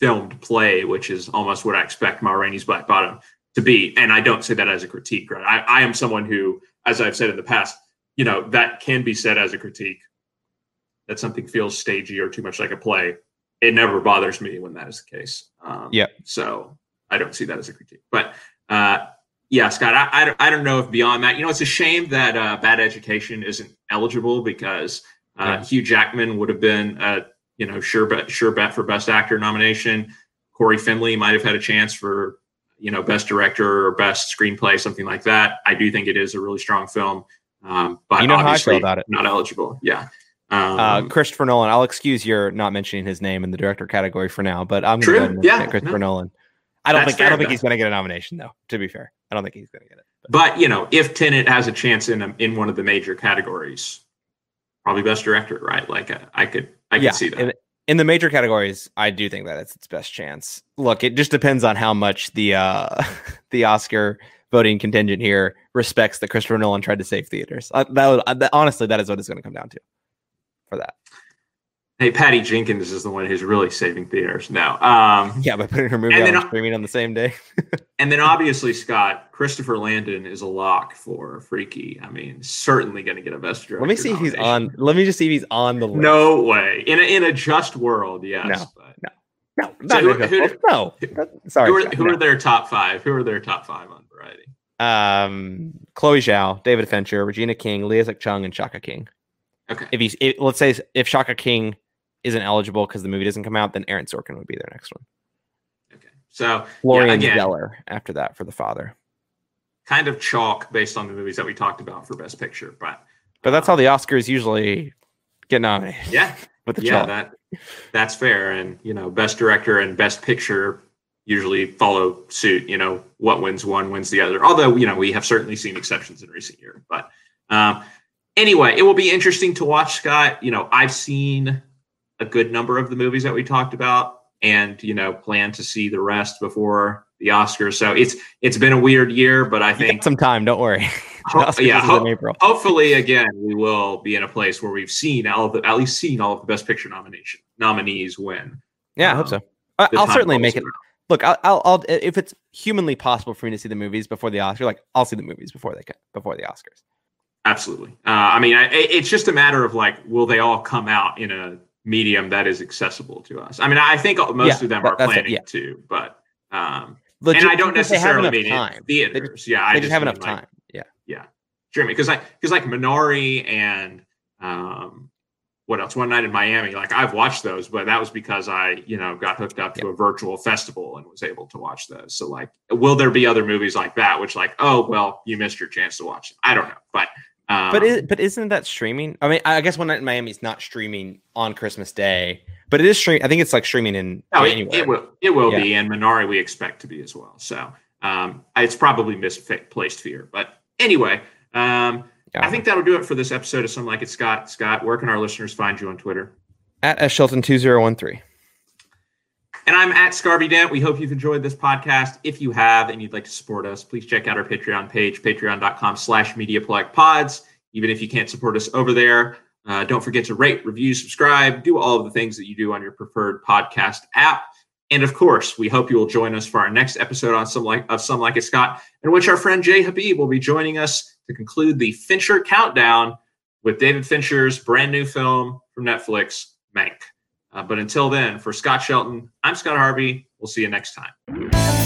filmed play, which is almost what I expect Ma Rainey's Black Bottom to be. And I don't say that as a critique, right? I, I am someone who, as I've said in the past, you know, that can be said as a critique that something feels stagey or too much like a play. It never bothers me when that is the case. Um, yeah. So I don't see that as a critique. But uh, yeah, Scott, I, I, I, don't know if beyond that, you know, it's a shame that uh, Bad Education isn't eligible because uh, yeah. Hugh Jackman would have been a you know, sure bet, sure bet for best actor nomination. Cory Finley might have had a chance for, you know, best director or best screenplay, something like that. I do think it is a really strong film, um, but you know obviously about it. not eligible. Yeah. Um, uh, Christopher Nolan. I'll excuse your not mentioning his name in the director category for now, but I'm going to yeah, Christopher no. Nolan. I don't That's think I don't think he's going to get a nomination though. To be fair, I don't think he's going to get it. But. but you know, if Tenet has a chance in a, in one of the major categories, probably best director, right? Like uh, I could I could see that. In, in, the major categories, I do think that it's its best chance. Look, it just depends on how much the uh [LAUGHS] the Oscar voting contingent here respects that Christopher Nolan tried to save theaters. Uh, that, would, uh, that honestly, that is what it's going to come down to for that. Hey, Patty Jenkins is the one who's really saving theaters now. Um, yeah, by putting her movie on then, streaming on the same day. [LAUGHS] and then obviously, Scott Christopher Landon is a lock for Freaky. I mean, certainly going to get a best director. Let me see if he's on. Let me just see if he's on the list. No way. In a, in a just world, yes. No, but. no. No, so who, who, no. Sorry. Who, are, who no. are, their top five? Who are their top five on Variety? Um, Chloe Zhao, David Fincher, Regina King, Lee Isaac Chung, and Shaka King. Okay. If he's, if, let's say, if Shaka King isn't eligible because the movie doesn't come out, then Aaron Sorkin would be their next one. Okay. So Florian yeah, Zeller after that for the father. Kind of chalk based on the movies that we talked about for Best Picture, but but that's how the Oscars usually get nominated. Yeah. [LAUGHS] With the yeah, chalk. that that's fair. And you know, Best Director and Best Picture usually follow suit. You know, what wins one wins the other. Although you know we have certainly seen exceptions in recent years. But um, anyway, it will be interesting to watch, Scott. You know, I've seen a good number of the movies that we talked about and you know plan to see the rest before the oscars. So it's it's been a weird year but i think some time don't worry. [LAUGHS] Ho- yeah ho- hopefully again we will be in a place where we've seen all of the at least seen all of the best picture nomination nominees win. Yeah um, i hope so. I'll certainly make it. look I'll, I'll, I'll if it's humanly possible for me to see the movies before the oscar like i'll see the movies before they before the oscars absolutely uh, i mean I, it's just a matter of like will they all come out in a medium that is accessible to us. I mean, I think most yeah, of them are planning it, yeah. to, but um, Legit, and I don't necessarily mean time. theaters. They just, yeah, I they just, just have enough like, time. Yeah, yeah, sure. Because like because like Minari and um, what else? One night in Miami. Like I've watched those, but that was because I you know got hooked up to a virtual festival and was able to watch those. So like, will there be other movies like that? Which like, oh well, you missed your chance to watch. Them. I don't know, but um, but is, but isn't that streaming? I mean, I guess One Night in Miami is not streaming on Christmas Day, but it is stream. I think it's like streaming in no, January. It, it will it will yeah. be, and Minari we expect to be as well. So um, it's probably misplaced fear, but anyway, um, yeah. I think that'll do it for this episode of Some Like It Scott. Scott, where can our listeners find you on Twitter? At Shelton two zero one three. And I'm at Scarby Dent. We hope you've enjoyed this podcast. If you have and you'd like to support us, please check out our Patreon page, patreon.com slash pods. Even if you can't support us over there, uh, don't forget to rate, review, subscribe, do all of the things that you do on your preferred podcast app. And of course, we hope you will join us for our next episode on some like of Some Like It Scott, in which our friend Jay Habib will be joining us to conclude the Fincher countdown with David Fincher's brand new film from Netflix, Mank. Uh, but until then, for Scott Shelton, I'm Scott Harvey. We'll see you next time.